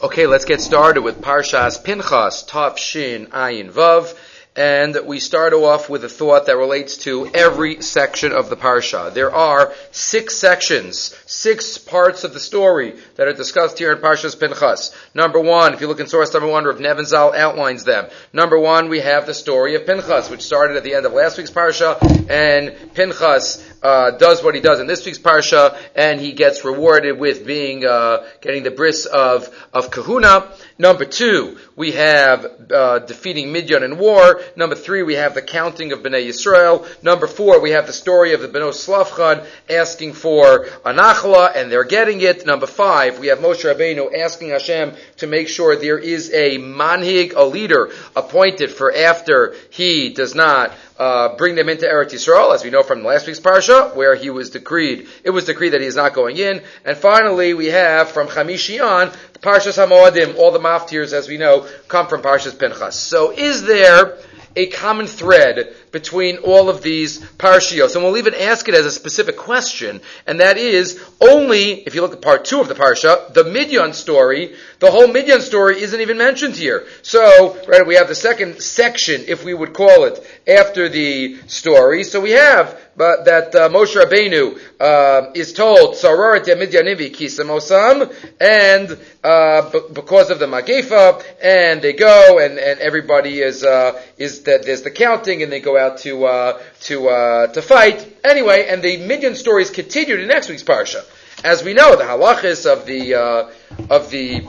Okay, let's get started with Parshas Pinchas, Tav Shin Ayin Vav. And we start off with a thought that relates to every section of the Parsha. There are six sections, six parts of the story that are discussed here in Parshas Pinchas. Number one, if you look in source number one, Rav Nebenzahl outlines them. Number one, we have the story of Pinchas, which started at the end of last week's Parsha, and Pinchas uh, does what he does in this week's parsha, and he gets rewarded with being uh, getting the bris of of kahuna. Number two, we have uh, defeating Midian in war. Number three, we have the counting of Bnei Yisrael. Number four, we have the story of the Beno Slavchad asking for anachla, and they're getting it. Number five, we have Moshe Rabbeinu asking Hashem to make sure there is a manhig, a leader appointed for after he does not uh, bring them into Eretz Yisrael, as we know from last week's parsha, where he was decreed, it was decreed that he is not going in. And finally, we have from Chamishian, the Parshas Hamoadim, all the maftirs, as we know, come from Parshas Pinchas. So is there a common thread between all of these parshios. And we'll even ask it as a specific question, and that is only, if you look at part two of the parsha, the Midian story, the whole Midian story isn't even mentioned here. So, right, we have the second section, if we would call it, after the story. So we have but that uh, Moshe Rabbeinu uh, is told Saroret Midyanivi Kisamosam, and uh, b- because of the Magefa, and they go, and, and everybody is uh, is that there's the counting, and they go out to uh, to uh, to fight anyway. And the Midian stories continued in next week's parsha, as we know the halachas of the uh, of the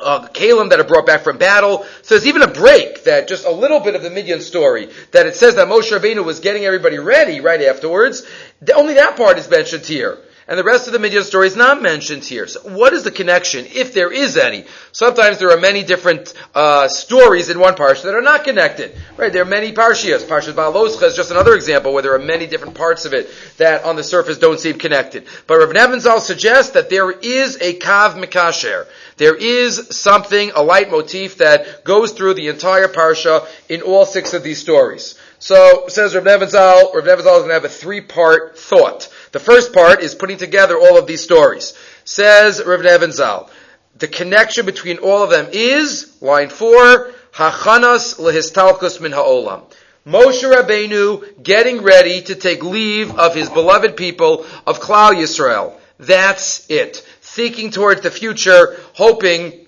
uh, that are brought back from battle. So there's even a break that just a little bit of the Midian story that it says that Moshe Rabbeinu was getting everybody ready right afterwards. The, only that part is mentioned here. And the rest of the Midian story is not mentioned here. So what is the connection, if there is any? Sometimes there are many different uh, stories in one parsha that are not connected. Right? There are many parshias. Parshas Baaloscha is just another example where there are many different parts of it that on the surface don't seem connected. But Rav Nebenzahl suggests that there is a kav mikasher. There is something, a leitmotif that goes through the entire parsha in all six of these stories. So, says Rav Nebenzahl, Rav Nebenzahl is going to have a three-part thought. The first part is putting together all of these stories. Says Rav Nebenzahl, the connection between all of them is, line four, Hachanas lehistalkus min ha'olam. Moshe Rabbeinu getting ready to take leave of his beloved people of Klal Yisrael. That's it thinking towards the future, hoping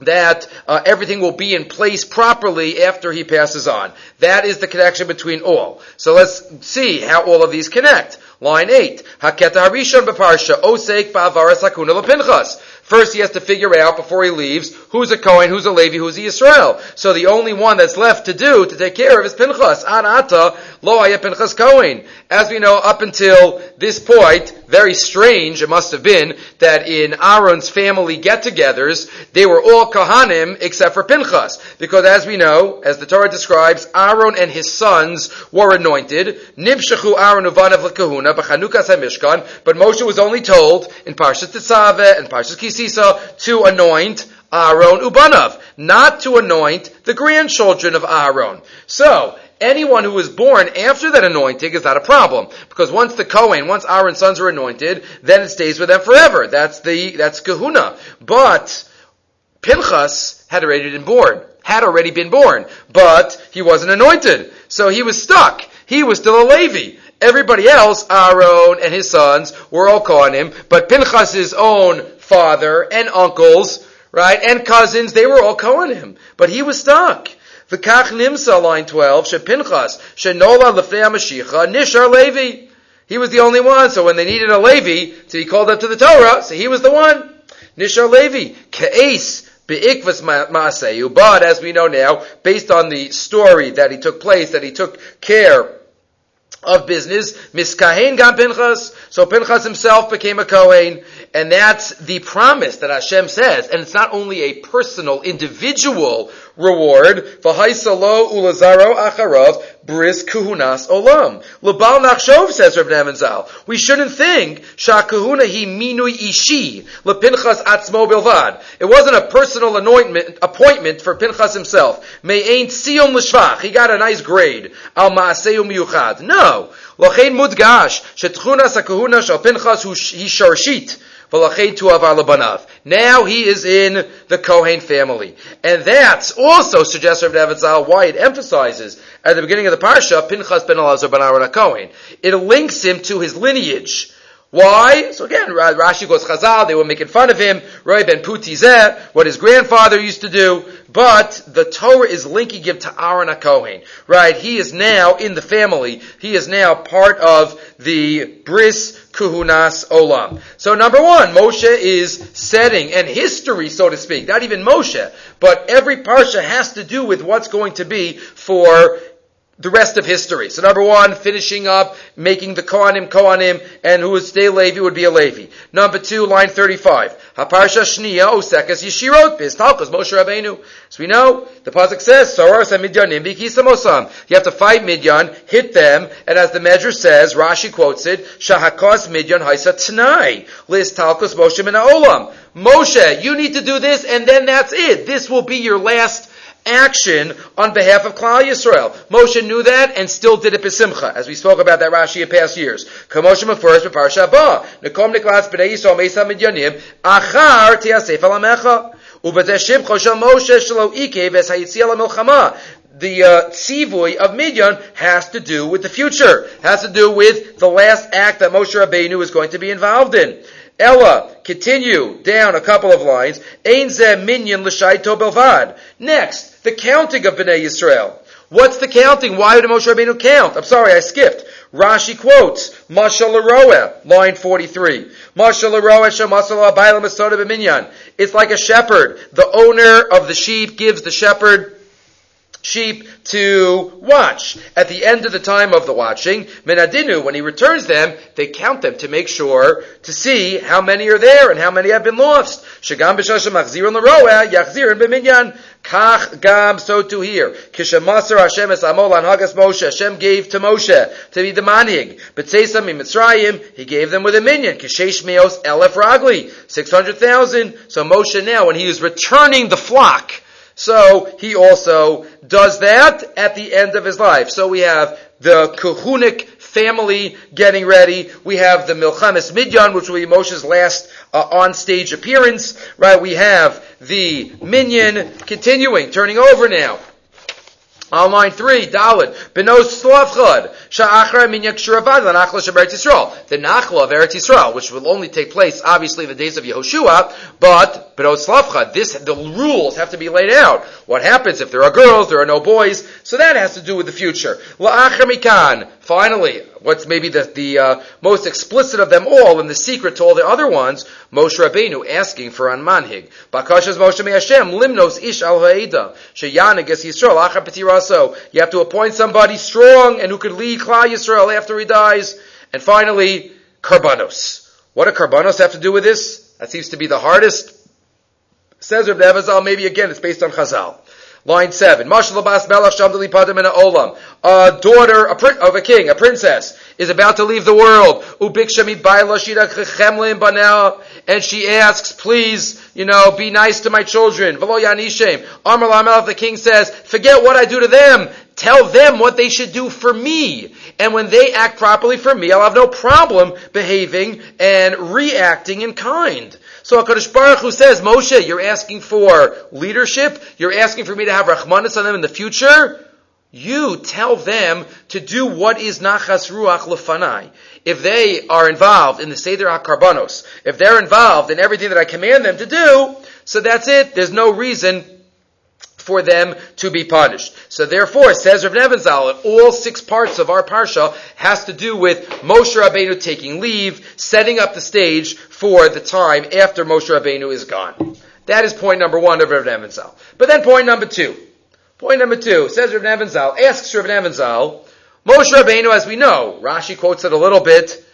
that uh, everything will be in place properly after he passes on. That is the connection between all. So let's see how all of these connect. Line 8. Haketa harishon beparsha osek ba'avaras hakuna lepinchas. First, he has to figure out before he leaves who's a Kohen, who's a Levi, who's a Yisrael. So the only one that's left to do to take care of is Pinchas. Anata lo haya Pinchas Kohen. As we know, up until this point, very strange it must have been that in Aaron's family get-togethers, they were all Kohanim except for Pinchas. Because as we know, as the Torah describes, Aaron and his sons were anointed. Nibshachu Aaron uvanav lekahuna b'chanukas hamishkan. But Moshe was only told in Parshas Tetzaveh and Parshas Ki Sisa to anoint Aaron Ubanav, not to anoint the grandchildren of Aaron. So, anyone who was born after that anointing is not a problem. Because once the Kohen, once Aaron's sons are anointed, then it stays with them forever. That's the, that's kahuna. But, Pinchas had already been born. Had already been born. But, he wasn't anointed. So he was stuck. He was still a Levi. Everybody else, Aaron and his sons, were all Kohanim, but Pinchas's own father and uncles, right, and cousins, they were all Kohanim. But he was stuck. The Kach Nimsa, line 12, She Pinchas, She Nola Lefnei Mashiach, Nishar Levi. He was the only one, so when they needed a Levi to be called up to the Torah, so he was the one. Nishar Levi, Ke'es, Be'ikvas Ma'aseyu, but as we know now, based on the story that he took place, that he took care of business, Miskahen Gam Pinchas, so Pinchas himself became a Kohen, and that's the promise that Hashem says, and it's not only a personal, individual reward, V'haisalo ulazaro acharov, bris kuhunas olam. Lebal nachshov, says Rav Nebenzahl. We shouldn't think, shakahuna hi minui ishi, lepinchas atzmo bilvad. It wasn't a personal anointment, appointment for Pinchas himself. Me'ain sion l'shvach. He got a nice grade. Al ma'aseu miyuchad. No. Mudgash, shetchunas hakahuna shal Pinchas hu hi sharshit. Now he is in the Kohen family. And that also suggests Rav Nebenzahl why it emphasizes at the beginning of the parsha, Pinchas ben Elazar ben Aaron Kohen. It links him to his lineage. Why? So again, Rashi goes Chazal, they were making fun of him, Roy ben Putizeh, what his grandfather used to do, but the Torah is linking him to Aaron HaKohen, right? He is now in the family, he is now part of the Bris Kuhunas Olam. So number one, Moshe is setting, and history, so to speak, not even Moshe, but every parsha has to do with what's going to be for the rest of history. So number one, finishing up, making the Kohanim Kohanim, and who would stay Levi would be a Levi. Number two, line 35. Haparsha Shniya Osekas Yeshirot Bis Talkos Moshe Rabbeinu. So we know, the Pasuk says, Soros Midyanim Bikisamosam. You have to fight Midyan, hit them, and as the measure says, Rashi quotes it, Shahakos Midyan Haisa Tnai. Lis Talkos Moshe Olam. Moshe, you need to do this, and then that's it. This will be your last action on behalf of Klal Yisrael. Moshe knew that and still did it besimcha, as we spoke about that Rashi in past years. The uh, tzivui of Midian has to do with the future, has to do with the last act that Moshe Rabbeinu is going to be involved in. Ella, continue down a couple of lines. Next, the counting of Bnei Yisrael. What's the counting? Why did Moshe Rabbeinu count? I'm sorry, I skipped. Rashi quotes, Mashal Laroa, line 43. Mashal Laroa shemasal abayla masoda b'minyan. It's like a shepherd. The owner of the sheep gives the shepherd sheep to watch. At the end of the time of the watching, Menadinu, when he returns them, they count them to make sure to see how many are there and how many have been lost. Shagam b'shasha machzir l'roa eh? yachzir b'minyan. Kach gam so to here. Kishamasar Hashem es amol hagas Moshe. Hashem gave to Moshe to be the manig. But Tzeisam Mitzrayim, he gave them with a minion. Kishesh meos elef ragli. 600,000. So Moshe now, when he is returning the flock, so he also does that at the end of his life. So we have the Kahunic family getting ready. We have the Milchamis Midyan, which will be Moshe's last uh, on-stage appearance. Right? We have the Minyan continuing, turning over now. On line three, Dalit, Benos Slavchad, Sha'achra Minyak Shuravad, the Nachla of Eretz Yisrael. The Nachla of Eretz Yisrael, which will only take place, obviously, in the days of Yehoshua, but Benos Slavchad, this, the rules have to be laid out. What happens if there are girls, there are no boys? So that has to do with the future. La'achra Mikan, finally, what's maybe the, the uh, most explicit of them all and the secret to all the other ones, Moshe Rabbeinu asking for an manhig. Bakashas Moshe Hashem, limnos ish al ha'eda, sheyanig es Yisrael, acha petiraso. You have to appoint somebody strong and who could lead Klal Yisrael after he dies. And finally, karbanos. What do karbanos have to do with this? That seems to be the hardest. Says Reb Nebenzahl, maybe again it's based on Chazal. Line seven. Olam. A daughter of a king, a princess, is about to leave the world. And she asks, please, you know, be nice to my children. The king says, forget what I do to them. Tell them what they should do for me. And when they act properly for me, I'll have no problem behaving and reacting in kind. So HaKadosh Baruch Hu says, Moshe, you're asking for leadership, you're asking for me to have Rahmanis on them in the future, you tell them to do what is Nachas Ruach Lefanai. If they are involved in the Seder HaKarbanos, if they're involved in everything that I command them to do, so that's it. There's no reason for them to be punished. So therefore, says Rav Nebenzahl, all six parts of our parsha has to do with Moshe Rabbeinu taking leave, setting up the stage for the time after Moshe Rabbeinu is gone. That is point number one of Rav Nebenzahl. But then point number two. Point number two, says Rav Nebenzahl, asks Rav Nebenzahl, Moshe Rabbeinu, as we know, Rashi quotes it a little bit,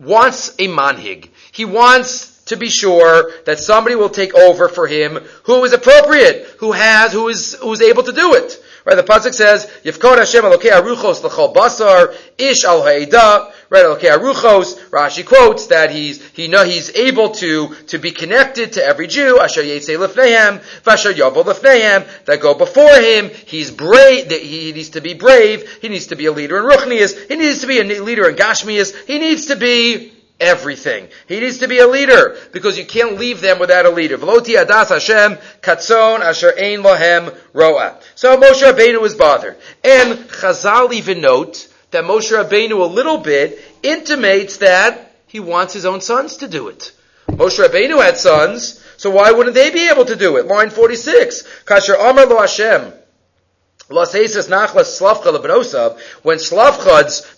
wants a manhig. He wants to be sure that somebody will take over for him who is appropriate, who has, who is, who is able to do it. Right, the pasuk says, "Yifkod Hashem Elokei Aruchos l'chol basar ish al ha'eda." Right, Elokei Aruchos. Rashi quotes that he's he know he's able to to be connected to every Jew. Asher Yitzei lefnehem, v'asher Yavo lefnehem that go before him. He's brave. He needs to be brave. He needs to be a leader in Ruchnias. He needs to be a leader in Gashmias. He needs to be everything. He needs to be a leader because you can't leave them without a leader. V'loti katzon asher roa. So Moshe Rabbeinu was bothered. And Chazal even note that Moshe Rabbeinu a little bit intimates that he wants his own sons to do it. Moshe Rabbeinu had sons, so why wouldn't they be able to do it? Line 46. Kasher Amar lo Hashem. When Slavchad's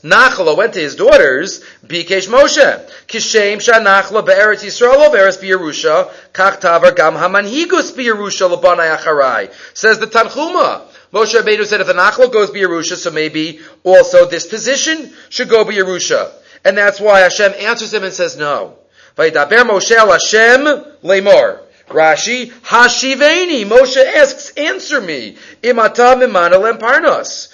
Nachla went to his daughters, Bikesh Moshe, Kishem Shanachla be'eretz Yisrael be'eretz b'Yerusha, Kach Tavar Gam Hamanhigus b'Yerusha l'banai acharai. Says the Tanchuma. Moshe Rabbeinu said if the Nachla goes b'Yerusha, so maybe also this position should go b'Yerusha. And that's why Hashem answers him and says no. Vayidaber Moshe Hashem lemor. Rashi, Hashiveni. Moshe asks, answer me. Imata mimana lemparnos.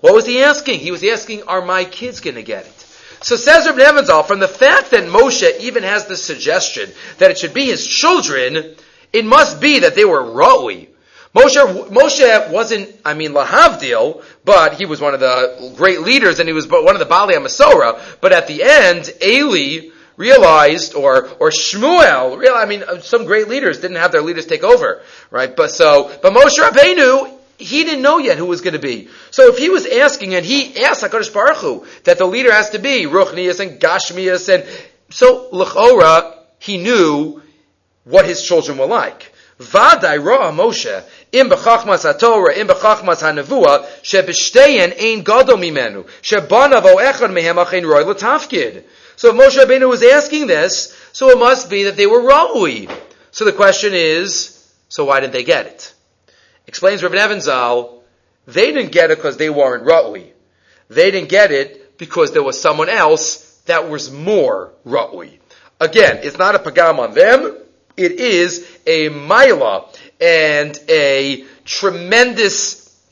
What was he asking? He was asking, are my kids going to get it? So says Reb Nebenzahl, from the fact that Moshe even has the suggestion that it should be his children, it must be that they were Ra'ui. Moshe, Moshe wasn't, I mean, Lahavdil, but he was one of the great leaders and he was one of the Bali Masora. But at the end, Eli, realized, or or Shmuel, real, I mean, uh, some great leaders didn't have their leaders take over, right? But so, but Moshe Rabbeinu, he didn't know yet who was going to be. So if he was asking, and he asked Hakadosh Baruch Hu that the leader has to be Ruchnias and Gashmias, and so Lechora, he knew what his children were like. Vaday Ra Moshe im bechachmas haTorah im bechachmas hanavua shebishteyen ein gadol mimenu shebanav o echad mehem achein roy l'tafkid. So if Moshe Rabbeinu was asking this, so it must be that they were Ra'ui. So the question is, so why didn't they get it? Explains Rabbi Nebenzahl, they didn't get it because they weren't Ra'ui. They didn't get it because there was someone else that was more Ra'ui. Again, it's not a pagam on them, it is a Maila and a tremendous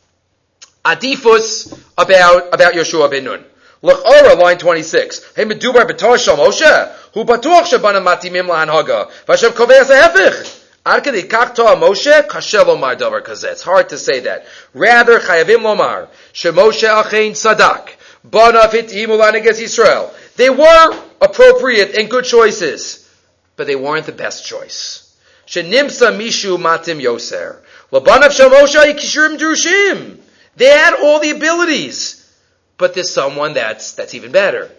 adifus about, about Yeshua ben Nun. L'chora, line 26. Hey, medubar b'tor shal Moshe. Hu batuach shabana matimim lahanhaga. Vashem kovei as a Ad kedi kach toa Moshe, kashe lomar davar kazeh. It's hard to say that. Rather, chayavim lomar, shemoshe achein sadak. Bana fitim ulanigas Yisrael. They were appropriate and good choices, but they weren't the best choice. Shenimsa mishu matim yoser. Labanav shamoshe yikishurim drushim. They had all the abilities but there's someone that's that's even better.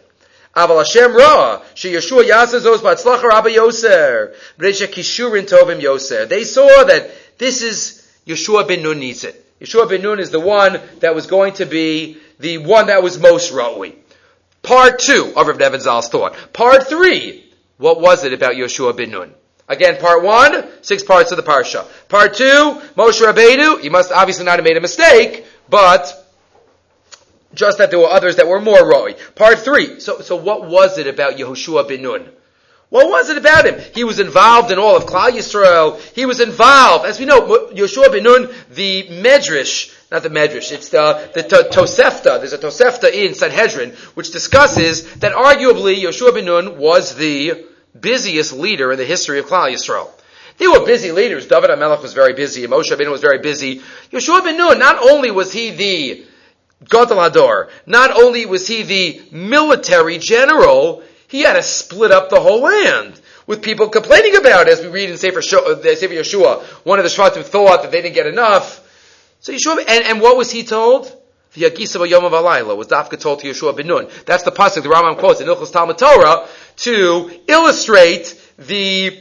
Aval Hashem Ra, she Yeshua Yasazos Batzlacha Rabba Yoser, Kishurin Tovim Yoser. They saw that this is Yeshua ben Nun needs it. Yeshua ben Nun is the one that was going to be the one that was most Ra'ui. Part two of Rav Nebenzahl's thought. Part three, what was it about Yeshua ben Nun? Again, part one, six parts of the parsha. Part two, Moshe Rabbeinu, he must obviously not have made a mistake, but just that there were others that were more roi. Part three. So, so what was it about Yehoshua bin Nun? What was it about him? He was involved in all of Klal Yisrael. He was involved, as we know, Yehoshua bin Nun, the Medrash, not the Medrash, it's the, the Tosefta. There's a Tosefta in Sanhedrin, which discusses that arguably Yehoshua bin Nun was the busiest leader in the history of Klal Yisrael. They were busy leaders. David HaMelech was very busy. Moshe bin was very busy. Yehoshua bin Nun, not only was he the Gadol Hador. Not only was he the military general, he had to split up the whole land with people complaining about it, as we read in Sefer, uh, Sefer Yeshua. One of the Shvatim thought that they didn't get enough. So Yeshua, and, and what was he told? The Yagisa Yom of was Dafka told to Yeshua ben Nun. That's the pasuk the Rambam quotes in Ilchus Talmud Torah to illustrate the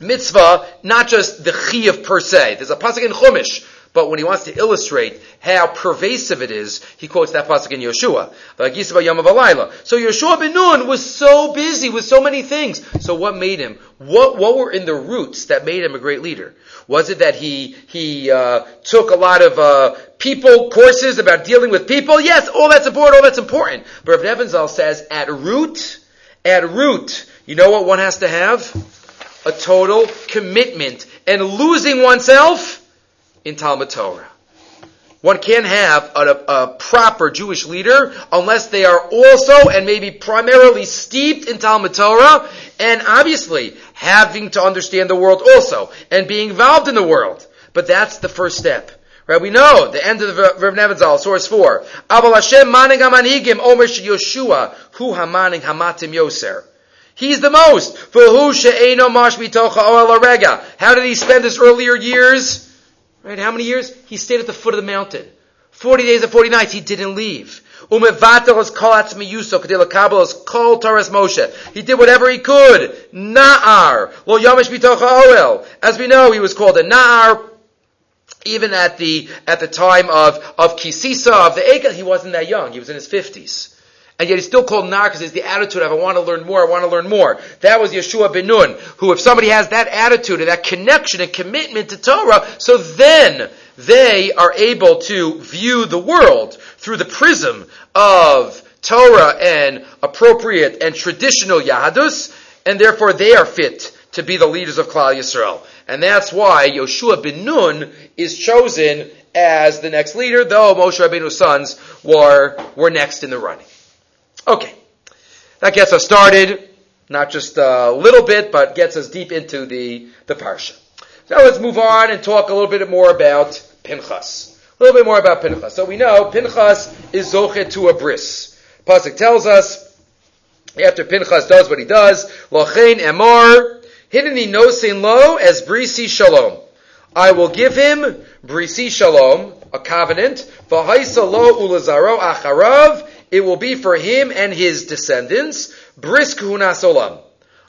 mitzvah, not just the chiv per se. There's a pasuk in Chumash but when he wants to illustrate how pervasive it is, he quotes that pasuk in Yeshua. So Yeshua ben Nun was so busy with so many things. So what made him? What what were in the roots that made him a great leader? Was it that he he uh, took a lot of uh, people courses about dealing with people? Yes, all that's important. All that's important. But Rav Nebenzahl says at root, at root, you know what one has to have? A total commitment and losing oneself in Talmud Torah. One can't have a, a, proper Jewish leader unless they are also and maybe primarily steeped in Talmud Torah and obviously having to understand the world also and being involved in the world. But that's the first step. Right, we know the end of the Rav source four. Aval Hashem maning hamanigim omer Yoshua hu hamaning hamatim yoser. He's the most. How did he spend his earlier years? Right, how many years? He stayed at the foot of the mountain. 40 days and 40 nights, he didn't leave. He did whatever he could. Na'ar. As we know, he was called a Na'ar. Even at the, at the time of, of Kisisa, of the Eka, he wasn't that young. He was in his 50s. And yet he's still called Nar because it's the attitude of I want to learn more, I want to learn more. That was Yeshua ben Nun, who if somebody has that attitude and that connection and commitment to Torah, so then they are able to view the world through the prism of Torah and appropriate and traditional Yahadus, and therefore they are fit to be the leaders of Klal Yisrael. And that's why Yeshua ben Nun is chosen as the next leader, though Moshe Rabbeinu's sons were, were next in the running. Okay. That gets us started, not just a little bit, but gets us deep into the, the parsha. So let's move on and talk a little bit more about Pinchas. A little bit more about Pinchas. So we know Pinchas is zochet to a bris. Pasuk tells us, after Pinchas does what he does, Lochein Emor, Hineni Nosein Lo as Brisi Shalom. I will give him Brisi Shalom, a covenant, V'haisa Lo Ulazaro Acharav, it will be for him and his descendants, bris kahuna solam.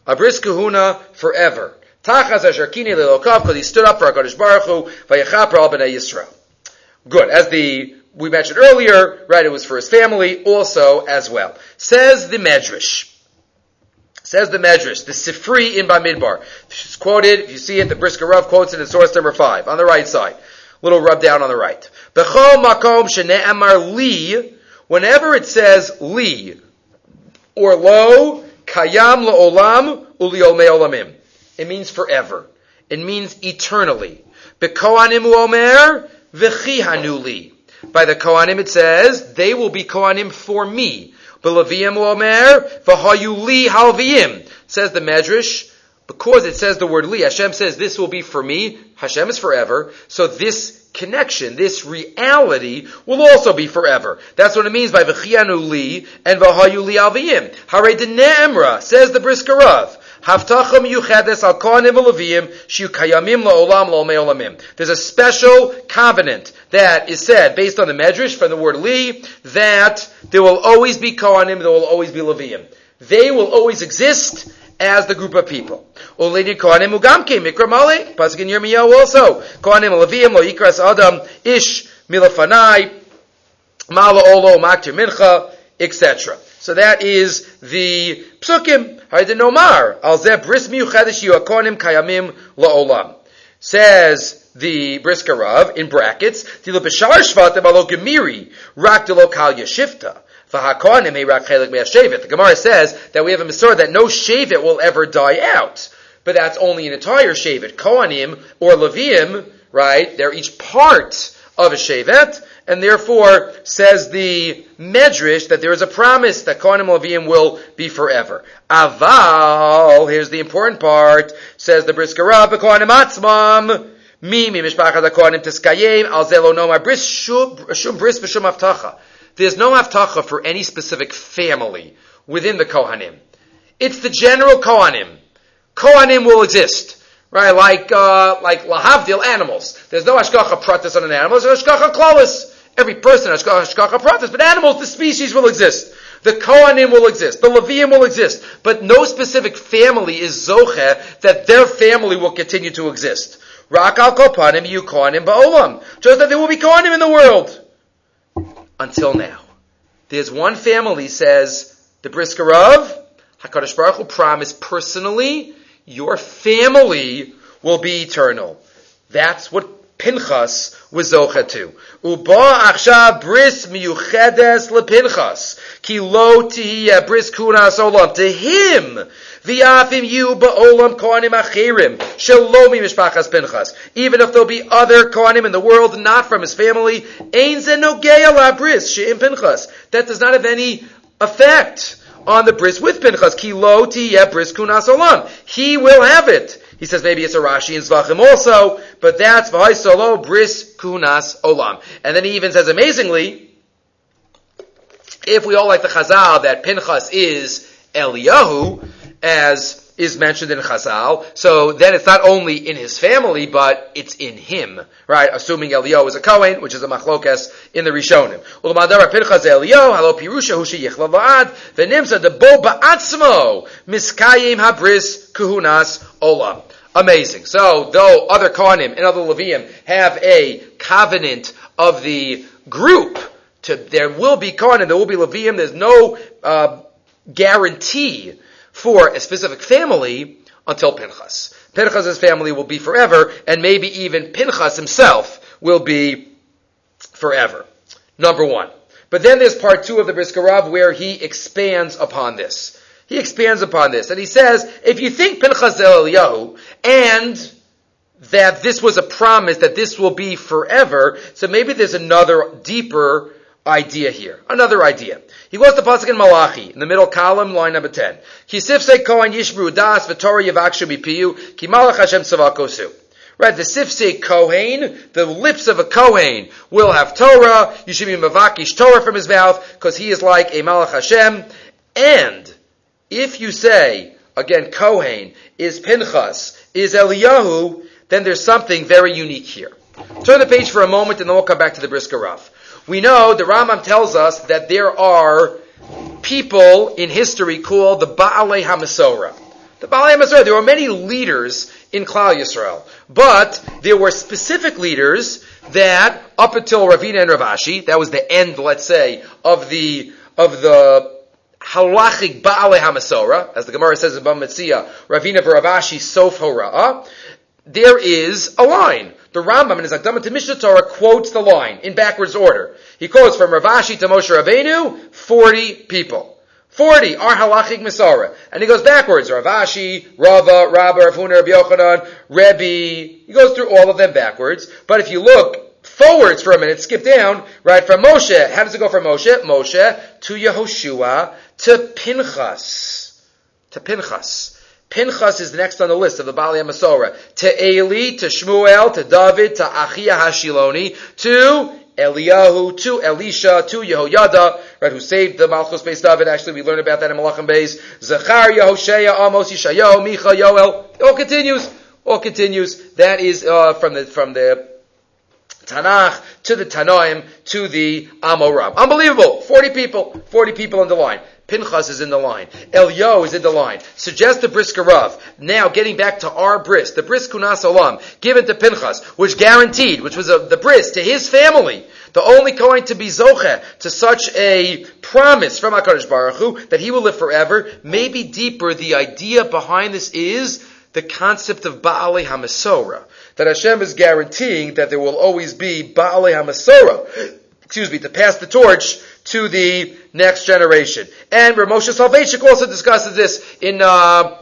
A bris kahuna forever. Tachas asher kini lelokav, because he stood up for HaKadosh Baruch Hu, vayechaper al b'nei Yisrael. Good. As the, we mentioned earlier, right, it was for his family also as well. Says the Medrash. Says the Medrash, the Sifri in Bamidbar. It's quoted, if you see it, the Brisker Rav quotes it in source number five, on the right side. Little rub down on the right. Bechol makom shene'amar li Whenever it says li or lo, kayam la'olam uliomei olamim, it means forever. It means eternally. Bekoanim omer v'chi li. By the Kohanim it says, they will be Kohanim for me. Belaviyim omer v'hayu li halviyim. Says the Medrash, because it says the word li, Hashem says this will be for me. Hashem is forever. So this connection, this reality, will also be forever. That's what it means by v'chianu li and v'hayu li aviyim. Hare de says the Brisker Rav. Haftacha miyuchedes al kohanim olamim. There's a special covenant that is said, based on the medrash from the word li, that there will always be kohanim, there will always be leviyim. They will always exist, as the group of people. Kohanim also. Kohanim Levim, Lo Adam, Ish, Milafanai, Mala Olo, Mincha, etc. So that is the Psukim, Yuakonim Kayamim La'olam. Says the Brisker Rav, in brackets, Tilo Gemiri, Rak Delo Kal Yeshifta. The Gemara says that we have a Masorah that no Shavit will ever die out. But that's only an entire Shavit. Kohanim or Leviim, right, they're each part of a Shevet, and therefore says the Medrash that there is a promise that Kohanim Leviim will be forever. Aval, here's the important part, says the Brisker Rav, Kohanim Atzmam, Mimi Mishpachas HaKohanim Tiskayim, Al Zelo Nomar Bris Shum Bris B'Shum Avtacha. There's no avtacha for any specific family within the Kohanim. It's the general Kohanim. Kohanim will exist. Right, like, uh, like lahavdil animals. There's no ashkacha pratis on an animal, there's ashkacha klalis. Every person has ashkacha pratis, but animals, the species will exist. The Kohanim will exist. The Levium will exist. But no specific family is Zoche that their family will continue to exist. Rak al Kohanim, you Kohanim ba'olam. Just that there will be Kohanim in the world until now. There's one family says the Brisker Rav Hakadosh Baruch Hu promised personally your family will be eternal. That's what Pinchas was zocha to. Uba achshav bris miyuchedes lepinchas ki lo tihiyah bris kunas olam. To him V'yafim yu ba'olam kohanim achirim shalomi mishpachas pinchas. Even if there'll be other kohanim in the world not from his family, ein zenogea la bris she'im pinchas. That does not have any effect on the bris with Pinchas. Ki lo tiyeh bris kunas olam. He will have it. He says maybe it's a Rashi in Zvachim also, but that's Solo Bris Kunas Olam. And then he even says amazingly, if we all like the Chazal that Pinchas is Eliyahu, as is mentioned in Chazal, so then it's not only in his family, but it's in him, right? Assuming Eliyahu is a Kohen, which is a machlokas in the Rishonim. Ulmadar Pinchas Eliyahu, halo pirusha hushi yichla va'ad, v'nimsa de bo ba'atzmo, miskayim habris kuhunas olam. Amazing. So, though other Kohanim and other Levium have a covenant of the group, to, there will be Kohanim, there will be Levium, there's no uh, guarantee for a specific family until Pinchas. Pinchas' family will be forever, and maybe even Pinchas himself will be forever. Number one. But then there's part two of the Brisker Rav where he expands upon this. He expands upon this, and he says, if you think Pinchas Eliyahu, and that this was a promise that this will be forever, so maybe there's another deeper idea here. Another idea. He goes to Pasuk in Malachi, in the middle column, line number 10. Kisif se kohen yishbru das v'torah yavakshu bipiyu, ki malach Hashem tzavakosu. Right, the sifsei kohen, the lips of a kohen will have Torah. You should be mavakish Torah from his mouth because he is like a malach Hashem. And if you say again, kohen is Pinchas, is Eliyahu, then there's something very unique here. Turn the page for a moment, and then we'll come back to the Brisker Rav. We know the Rambam tells us that there are people in history called the Baalei HaMasora. The Baalei HaMasora, there were many leaders in Klal Yisrael, but there were specific leaders that up until Ravina and Rav Ashi, that was the end, let's say, of the of the halachic Baalei HaMasora, as the Gemara says in Bava Metzia, Ravina Rav Ashi Sof Hora'ah, there is a line. The Rambam in his Akdama to Mishneh Torah quotes the line in backwards order. He quotes from Rav Ashi to Moshe Rabbeinu, 40 people. 40 are halachic Masara. And he goes backwards. Rav Ashi, Rava, Rabba, Rav Huna, Rabbi Yochanan, Rebbe. He goes through all of them backwards. But if you look forwards for a minute, skip down, right, from Moshe, how does it go from Moshe? Moshe to Yehoshua to Pinchas. To Pinchas. Pinchas is next on the list of the Baalei Masora. To Eli, to Shmuel, to David, to Achia Hashiloni, to Eliyahu, to Elisha, to Yehoyada, right, who saved the Malchus Beis David. Actually, we learned about that in Malachim Beis. Zechariah, Hosea, Amos, Yishayahu, Micha, Yoel. It all continues. All continues. That is uh, from the from the Tanakh to the Tanoim to the Amoram. Unbelievable. 40 people. 40 people on the line. Pinchas is in the line. Elio is in the line. Suggest the brisker Rav. Now, getting back to our bris, the brisk kunas olam, given to Pinchas, which guaranteed, which was a, the bris to his family, the only going to be zoche to such a promise from HaKadosh Baruch Hu, that he will live forever, maybe deeper, the idea behind this is the concept of Baalei HaMasora. That Hashem is guaranteeing that there will always be Baalei HaMasora excuse me, to pass the torch to the next generation. And Ramosha Soloveitchik also discusses this in uh,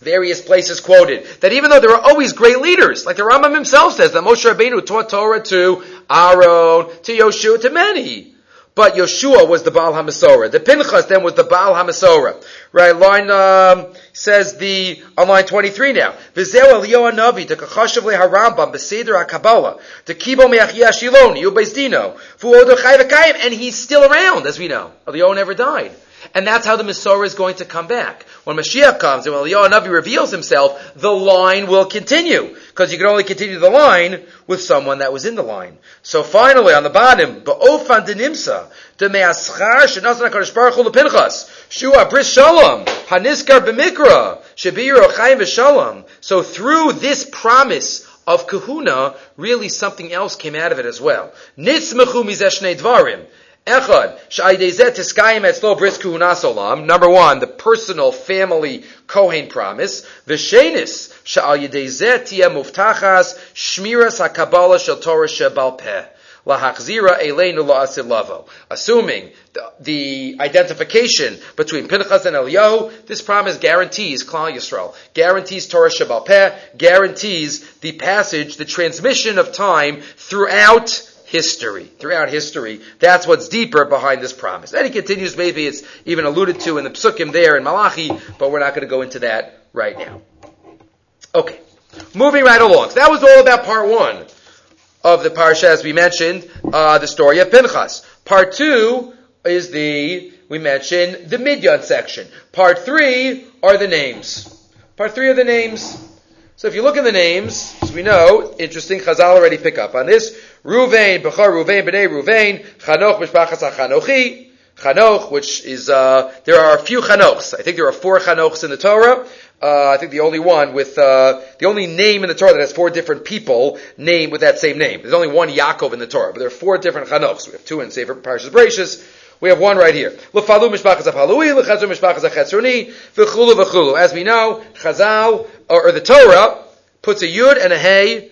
various places quoted, that even though there are always great leaders, like the Rambam himself says, that Moshe Rabbeinu taught Torah to Aaron, to Yoshua, to many. But Yeshua was the Baal HaMasora. The Pinchas then was the Baal HaMasora. Right, line, um, says the, on line 23 now. V'zeu Eliyahu Navi, the Kachashav Le HaRambam, Beseder HaKabbalah, the Kibo Me'achia Shiloni, Ubezdino, Fu'odo Chai and he's still around, as we know. Eliyahu never died. And that's how the Masorah is going to come back. When Mashiach comes and when Eliyahu Navi reveals himself, the line will continue. Because you can only continue the line with someone that was in the line. So finally, on the bottom, Ba'ofan denimsa, de me'aschar shenasan HaKadosh Baruch Hu lepinchas, shua bris shalom, haniskar b'mikra, shebir ochayim v'shalom. So through this promise of kahuna, really something else came out of it as well. Nitzmechu mizeh dvarim. Echad, tiskayim etzlo bris kuhunas Number one, the personal family Kohen promise. Yedei zeh tia muftachas shmiras hakabbalah shel Torah shebal peh. Assuming the, the, identification between Pinchas and Eliyahu, this promise guarantees Klal Yisrael, guarantees Torah Shabbat guarantees the passage, the transmission of time throughout history, throughout history. That's what's deeper behind this promise. Then he continues, maybe it's even alluded to in the psukim there in Malachi, but we're not going to go into that right now. Okay, moving right along. So that was all about part one of the parsha, as we mentioned, uh, the story of Pinchas. Part two is the we mentioned the Midyan section. Part three are the names. Part three are the names. So if you look at the names, as we know, interesting, Chazal already pick up on this. Ruvain, Bechar Ruvain, B'nai Ruvain, Chanoch, Mishpachas HaChanochi, Chanoch, which is, uh, there are a few Chanochs. I think there are four Chanochs in the Torah. Uh, I think the only one with, uh, the only name in the Torah that has four different people named with that same name. There's only one Yaakov in the Torah, but there are four different Chanochs. We have two in Sefer Parashas Bereshis. We have one right here. L'falu mishpachas Halui, l'chazru mishpachas achetzroni, v'chulu v'chulu. As we know, Chazal, or, or the Torah, puts a yud and a hey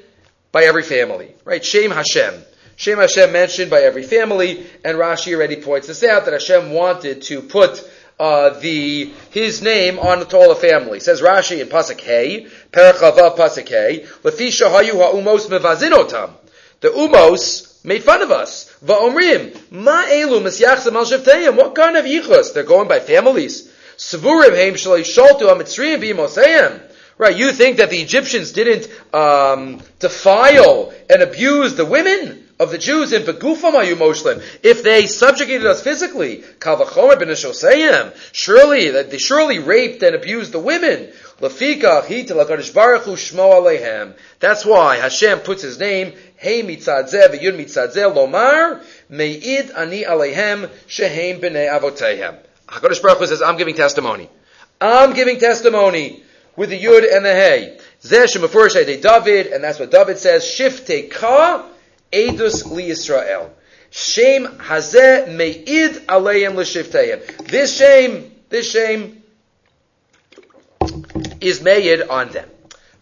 by every family. Right? Shem Hashem. Shem Hashem mentioned by every family, and Rashi already points this out that Hashem wanted to put uh, the his name on the all family. Says Rashi in Pasuk Hey, Perachavav Pasuk Hey, Lefisha Hayu Ha'umos Mevazinotam. The Umos made fun of us. Va'omrim, Ma Elu Misyachzim Al Shavteim. What kind of yichus? They're going by families. Savurim Heim Shalei Sholtu Amitzriyim V'Imoseim. Right, you think that the Egyptians didn't um, defile and abuse the women? of the Jews in Begufam Ayu Moslim, if they subjugated us physically, Kavachomer ben surely they surely raped and abused the women. That's why Hashem puts his name Hey Mitzadzeh V'Yud Mitzadzeh Lomar Me'id Ani Alehem Shehem B'nei Avotehem. Hakadosh Baruch Hu says, "I'm giving testimony. I'm giving testimony with the Yud and the Hey." Zeh Shemafurish David, and that's what David says. Shifte Ka Edus li. Shame hazeh me'id aleim l'shivteim. This shame, this shame is made on them.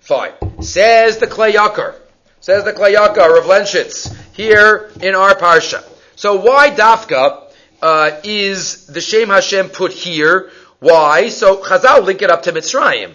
Fine. Says the Kli Yakar. Says the Kli Yakar of Lenshitz here in our parsha. So why Dafka uh, is the Shem Hashem put here? Why? So Chazal link it up to Mitzrayim.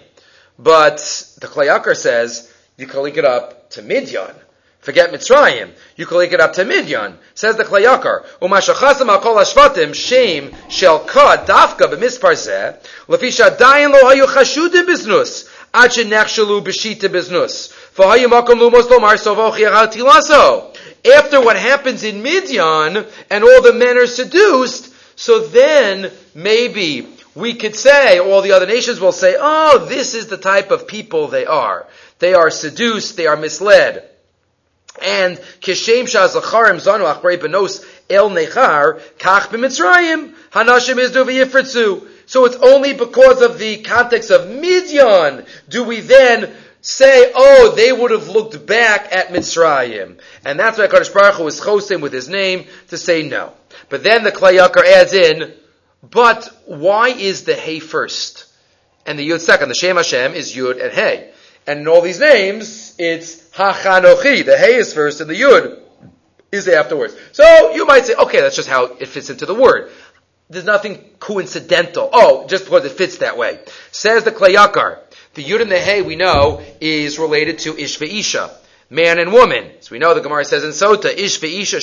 But the Kli Yakar says you can link it up to Midyan. Forget Mitzrayim. You can link it up to Midyan. Says the Kli Yakar. Umashachasam al kol hashvatim shame shel ka dafka b'mispar zeh lefisha dayan lo hayu chashudim biznus ad shenechshalu b'shita biznus v'hayu makom lumos lomar sovochi tilaso. After what happens in Midyan and all the men are seduced, so then maybe we could say, all the other nations will say, oh, this is the type of people they are. They are seduced, they are misled. And kishem shazacharim zanu achrei benos el nechar kach b'mitzrayim hanashim izdu v'yifritzu. So it's only because of the context of Midian do we then say, oh, they would have looked back at Mitzrayim. And that's why Kadosh Baruch Hu chosim with his name to say no. But then the Kli Yakar adds in, but why is the Hey first? And the Yud second. The Shem Hashem is Yud and Hey. And in all these names, it's Hachanochi. The Hey is first and the Yud is afterwards. So you might say, okay, that's just how it fits into the word. There's nothing coincidental. Oh, just because it fits that way. Says the Kli Yakar. The Yud and the Hey we know is related to Ish Isha, man and woman. So we know the Gemara says in Sota, Ish Isha uh,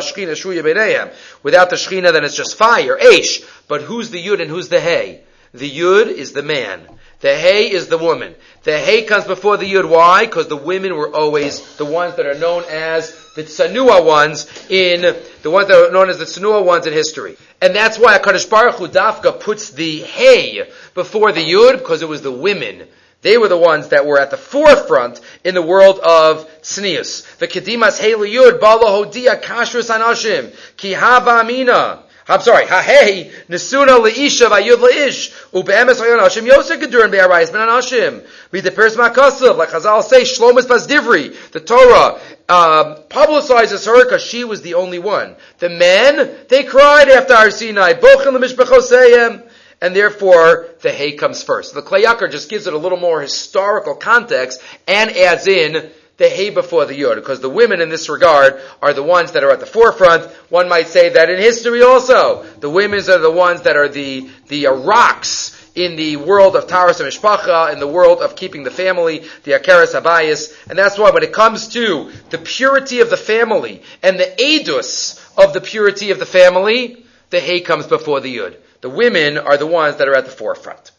Shchina Shruya B'neihem. Without the Shchina then it's just fire, Ish. But who's the Yud and who's the Hey? The Yud is the man. The Hey is the woman. The Hey comes before the Yud. Why? Because the women were always the ones that are known as the Tsanua ones in, the ones that are known as the Tsanua ones in history. And that's why HaKadosh Baruch Hu Dafka puts the Hey before the Yud, because it was the women. They were the ones that were at the forefront in the world of Tznius. The Kedimas Hey Yud, Bala Hodia Kashrus Anashim, Ki Hava Amina. I'm sorry. Hahei nesuna leisha vayud leish ubeemes hayon Hashem yosek gedurin be'arayis ben Hashem. Read the Pirs Makasav, like Chazal say, Shlomis Basdivri. The Torah um, publicizes her because she was the only one. The men they cried after Har Sinai, bochim lemishbechoseyim. And therefore, the hay comes first. The Kli Yakar just gives it a little more historical context and adds in the hay before the yod, because the women in this regard are the ones that are at the forefront. One might say that in history also, the women are the ones that are the, the uh, rocks in the world of Taras and Mishpacha, in the world of keeping the family, the Akeres Abayas. And that's why when it comes to the purity of the family and the edus of the purity of the family, the hay comes before the yud. The women are the ones that are at the forefront.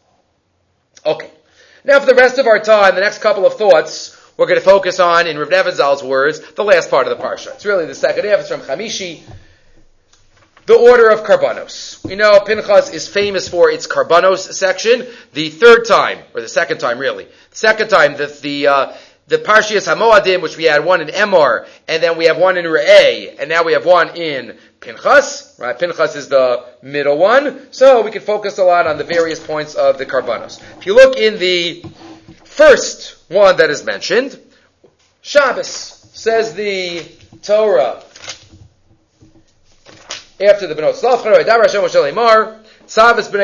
Okay. Now for the rest of our time, the next couple of thoughts, we're going to focus on, in Rav Nebenzahl's words, the last part of the parsha. It's really the second half. It's from Chamishi. The order of Karbanos. We know Pinchas is famous for its Karbanos section. The third time, or the second time really, second time that the, uh, the Parshias Hamoadim, which we had one in Emor, and then we have one in Re'eh, and now we have one in Pinchas, right? Pinchas is the middle one, so we can focus a lot on the various points of the Karbanos. If you look in the first one that is mentioned, Shabbos, says the Torah, after the Benot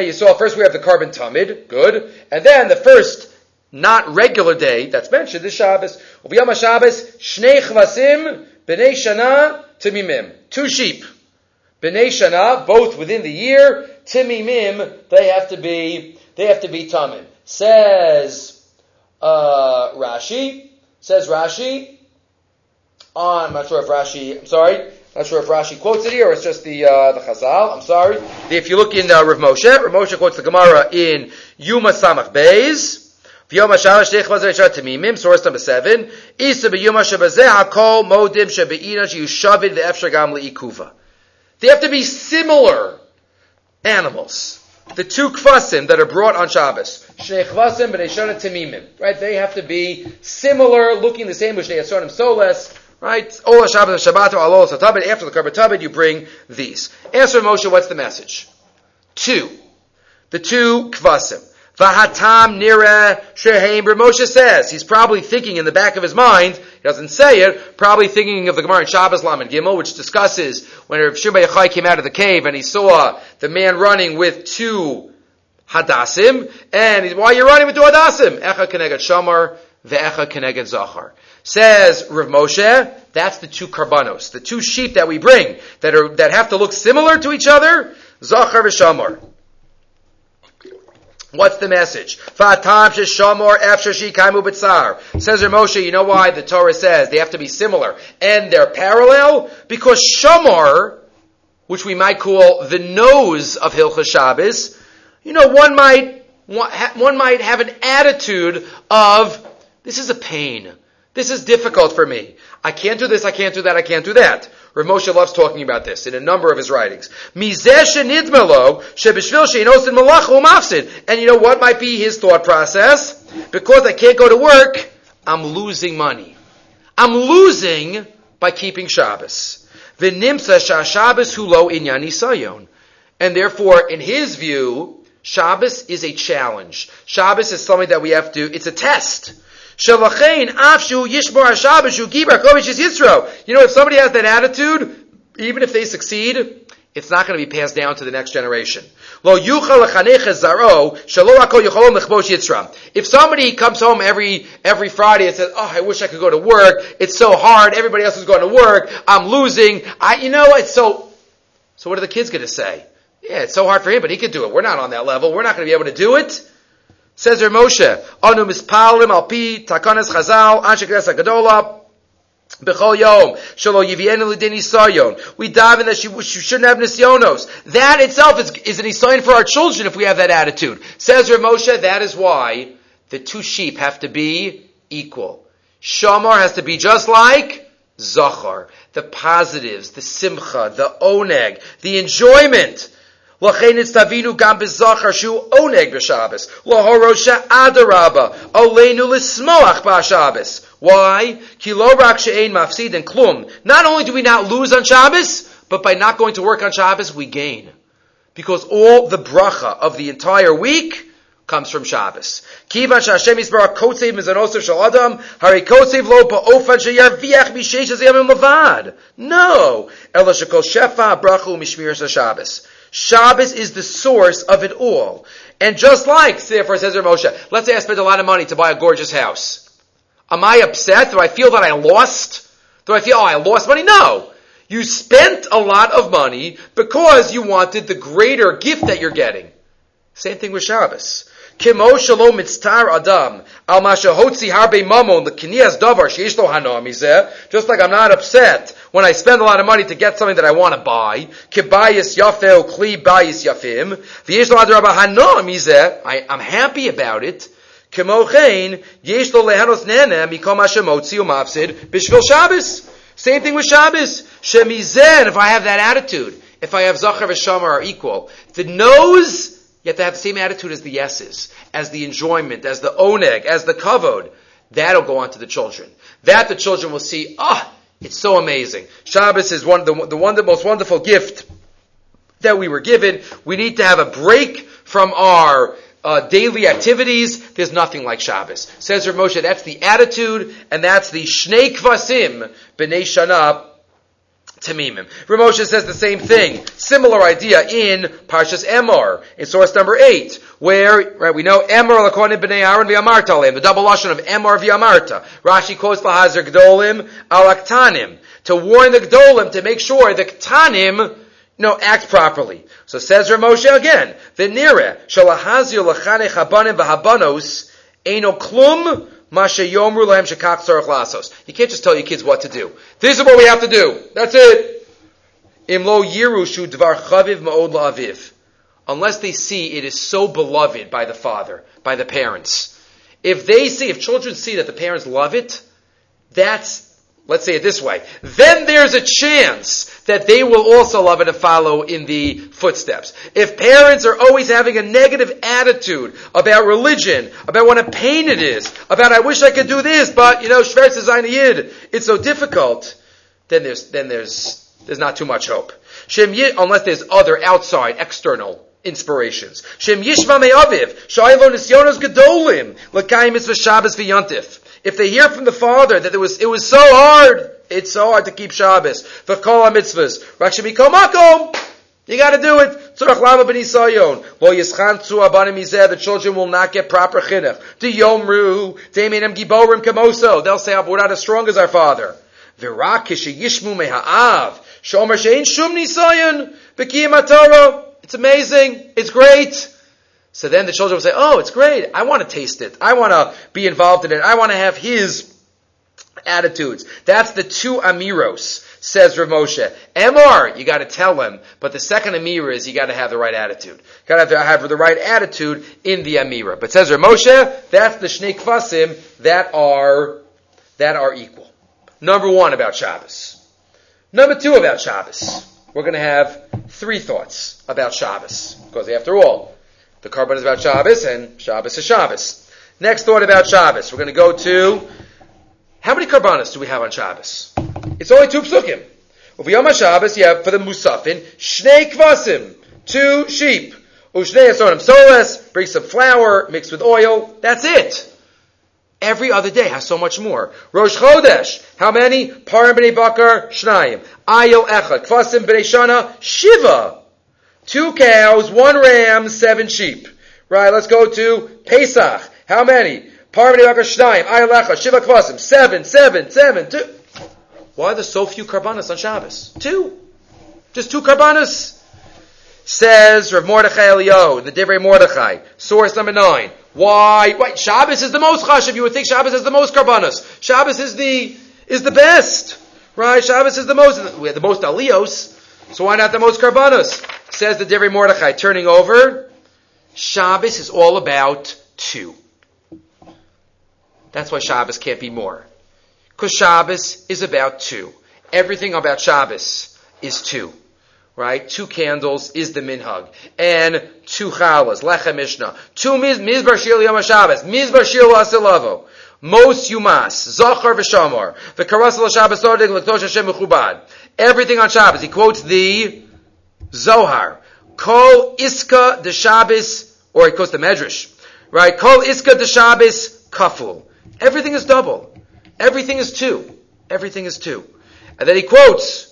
Yisrael, first we have the Karban Tamid, good, and then the first not regular day that's mentioned is Shabbos. Ubiyam Shabbos, Shnei Chvasim, B'nai Shana, Timimim. Two sheep. B'nai Shana, both within the year, Timimim, they have to be, they have to be Tamim. Says, uh, Rashi, says Rashi, on, I'm not sure if Rashi, I'm sorry, not sure if Rashi quotes it here or it's just the uh, the Chazal. I'm sorry. If you look in uh, Rav Moshe, Rav Moshe quotes the Gemara in Yuma Samach Beis. V'yom ha'shalosh teich yishar tamimim, source number seven. Isa b'yom ha'shabazeh ha'kol modim shebe'ina sheyushavid ve'efshar gam le'ikuva. They have to be similar animals. The two kvasim that are brought on Shabbos. Shnei kvasim b'nei tamimim. Right? They have to be similar, looking the same, with shnei asonim soles. Right? Ola Shabbat Shabbat Alol Satabit. After the Karbat Tabit, you bring these. Answer Moshe, what's the message? Two. The two kvasim. Vahatam nira sheheim. Moshe says he's probably thinking in the back of his mind. He doesn't say it. Probably thinking of the Gemara in Shabbos Lamed Gimel, which discusses when Rav Yochai came out of the cave and he saw the man running with two hadassim, and he's, why are you running with two hadassim? Echa kenegat shamar, ve'echa kenegat zachar. Says Rav Moshe, that's the two karbanos, the two sheep that we bring that are that have to look similar to each other. Zachar v'shamar. What's the message? Says Rav Moshe, you know why the Torah says they have to be similar and they're parallel? Because shamor, which we might call the nose of Hilchah Shabbos, you know, one might one might have an attitude of this is a pain. This is difficult for me. I can't do this, I can't do that, I can't do that. Rav Moshe loves talking about this in a number of his writings. And you know what might be his thought process? Because I can't go to work, I'm losing money. I'm losing by keeping Shabbos. And therefore, in his view, Shabbos is a challenge. Shabbos is something that we have to, it's a test. Shalachain afshu yishmar Shabbos gibar kovish yisro. You know, if somebody has that attitude, even if they succeed, it's not going to be passed down to the next generation. If somebody comes home every every Friday and says, "Oh, I wish I could go to work. It's so hard. Everybody else is going to work. I'm losing. I, you know, it's so." So what are the kids going to say? Yeah, it's so hard for him, but he could do it. We're not on that level. We're not going to be able to do it. Says Rav Moshe, Anu mispalim al pi takanas chazal anshe knesset gadola b'chol yom shelo yivienu l'din isayon. We dive in that she, she shouldn't have nisyonos. That itself is, is an isayon for our children if we have that attitude. Says Rav Moshe, that is why the two sheep have to be equal. Shamar has to be just like Zachar. The positives, the simcha, the oneg, the enjoyment. Lachenitz tavinu gam bezachar shu oneg b'Shabbos. Lahorosha adaraba. Oleinu lismoach b'Shabbos. Why? Ki lo rak she'ein mafsid and klum. Not only do we not lose on Shabbos, but by not going to work on Shabbos, we gain. Because all the bracha of the entire week comes from Shabbos. Kivan sh'Hashem yisbarach kotzev mizanosav shel adam, hari kotzev lo ba'ofan she'yarviach mishesh hazayamim levad. No! Ela shekol shefa bracha u'mishmir Shabbos. Shabbos is the source of it all. And just like, therefore says Moshe, let's say I spent a lot of money to buy a gorgeous house. Am I upset? Do I feel that I lost? Do I feel, oh, I lost money? No. You spent a lot of money because you wanted the greater gift that you're getting. Same thing with Shabbos. Kimo shalom mitztar adam al mashahotzi harbe mamon lekinias davar sheish lo hanam Just like I'm not upset when I spend a lot of money to get something that I want to buy. Kibayis yafel kli bayis yafim I'm happy about it. Same thing with Shabbos. Shemizen, if I have that attitude, if I have Zachar and Shamar are equal, the nose, you have to have the same attitude as the yeses, as the enjoyment, as the oneg, as the kavod. That'll go on to the children. That the children will see, ah, oh, it's so amazing. Shabbos is one, the, the one, the most wonderful gift that we were given. We need to have a break from our uh, daily activities, there's nothing like Shabbos. Says Rav Moshe, that's the attitude, and that's the Shnei Kvasim, B'nai Shana, Tamimim. Rav Moshe says the same thing. Similar idea in Parshas Emor, in source number 8, where, right, we know Emor lakonim b'nei Aaron v'yamarta the double lashon of Emor v'yamarta. Rashi quotes Lahazer Gdolim alaktanim, to warn the Gdolim to make sure the Ktanim, no, act properly. So says Ramoshe again, V'nire, shalahazio lachane chabanim v'habanos, eno klum, mashe yomru lahem shekach lasos. You can't just tell your kids what to do. This is what we have to do. That's it. Imlo dvar chaviv ma'od la'aviv. Unless they see it is so beloved by the father, by the parents. If they see, if children see that the parents love it, that's Let's say it this way. Then there's a chance that they will also love it and follow in the footsteps. If parents are always having a negative attitude about religion, about what a pain it is, about I wish I could do this, but you know, Schwarz is ein Yid, it's so difficult, then there's, then there's, there's not too much hope. Shem unless there's other outside, external inspirations. Shem Yishma Me'aviv, Shaylo Nisyonos Gedolim, L'kayim Mitzvah V'Yontif. If they hear from the father that it was, it was so hard, it's so hard to keep Shabbos. V'kol mitzvahs. Rakshemiko makom. You gotta do it. Tzurach lama b'nisayon. Lo yischantzu abanim mizeh. The children will not get proper chinuch. The yomru. Demenem giborim kamoso. They'll say, we're not as strong as our father. V'rak yishmu meha'av. Shomer she'en shum nisayon. B'kiyim It's amazing. It's great. So then the children will say, oh, it's great. I want to taste it. I want to be involved in it. I want to have his attitudes. That's the two amiros, says Rav Moshe. Emor, you got to tell him, but the second amira is you got to have the right attitude. Got to have the right attitude in the amira. But says Rav Moshe, that's the shnei kvasim that are that are equal. Number one about Shabbos. Number two about Shabbos. We're going to have three thoughts about Shabbos because after all, the korban is about Shabbos, and Shabbos is Shabbos. Next thought about Shabbos. We're going to go to how many karbanos do we have on Shabbos? It's only two psukim. Yom Shabbos, you have for the musafin shnei kvasim, two sheep. Ushnei asonim soles, bring some flour mixed with oil. That's it. Every other day has so much more. Rosh Chodesh, how many? Parim b'nei bakar, shnayim. Ayil echad, kvasim b'nei shana, shiva. Two cows, one ram, seven sheep. Right, let's go to Pesach. How many? Parvati Bakar Ayalecha, Shiva Kvasim, seven, seven, seven, two. Why are there so few karbanas on Shabbos? Two. Just two karbanas. Says Rav Mordechai Eliyahu, the Divrei Mordechai, source number nine. Why? Why? Shabbos is the most chashiv. You would think Shabbos is the most karbanas. Shabbos is the is the best, right? Shabbos is the most. We have the most aliyos. So why not the most karbanos? Says the Divrei Mordechai, turning over. Shabbos is all about two. That's why Shabbos can't be more. Because Shabbos is about two. Everything about Shabbos is two. Right? Two candles is the minhag. And two chalas, lechem mishnah. Two mizbar shir yom Shabbos. Mizbar shir asilavo. Most yumas. Zachar v'shamar. L'ktosh Hashem mechubad. Everything on Shabbos. He quotes the Zohar. Kol iska de Shabbos, or he quotes the Medrash. Right? Kol iska de Shabbos kaful. Everything is double. Everything is two. Everything is two. And then he quotes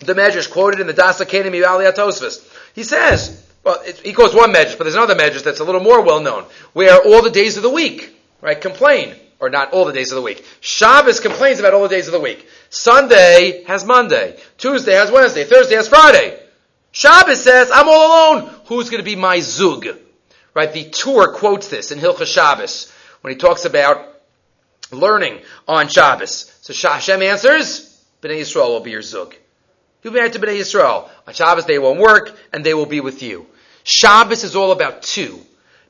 the Medrash quoted in the Daas Zekeinim Tosfos. He says, well, it, he quotes one Medrash, but there's another Medrash that's a little more well known, where all the days of the week, right, complain or not all the days of the week. Shabbos complains about all the days of the week. Sunday has Monday. Tuesday has Wednesday. Thursday has Friday. Shabbos says, I'm all alone. Who's going to be my zug? Right? The Tur quotes this in Hilchah Shabbos when he talks about learning on Shabbos. So Hashem answers, Bnei Yisrael will be your zug. You'll be married to Bnei Yisrael. On Shabbos they won't work and they will be with you. Shabbos is all about two.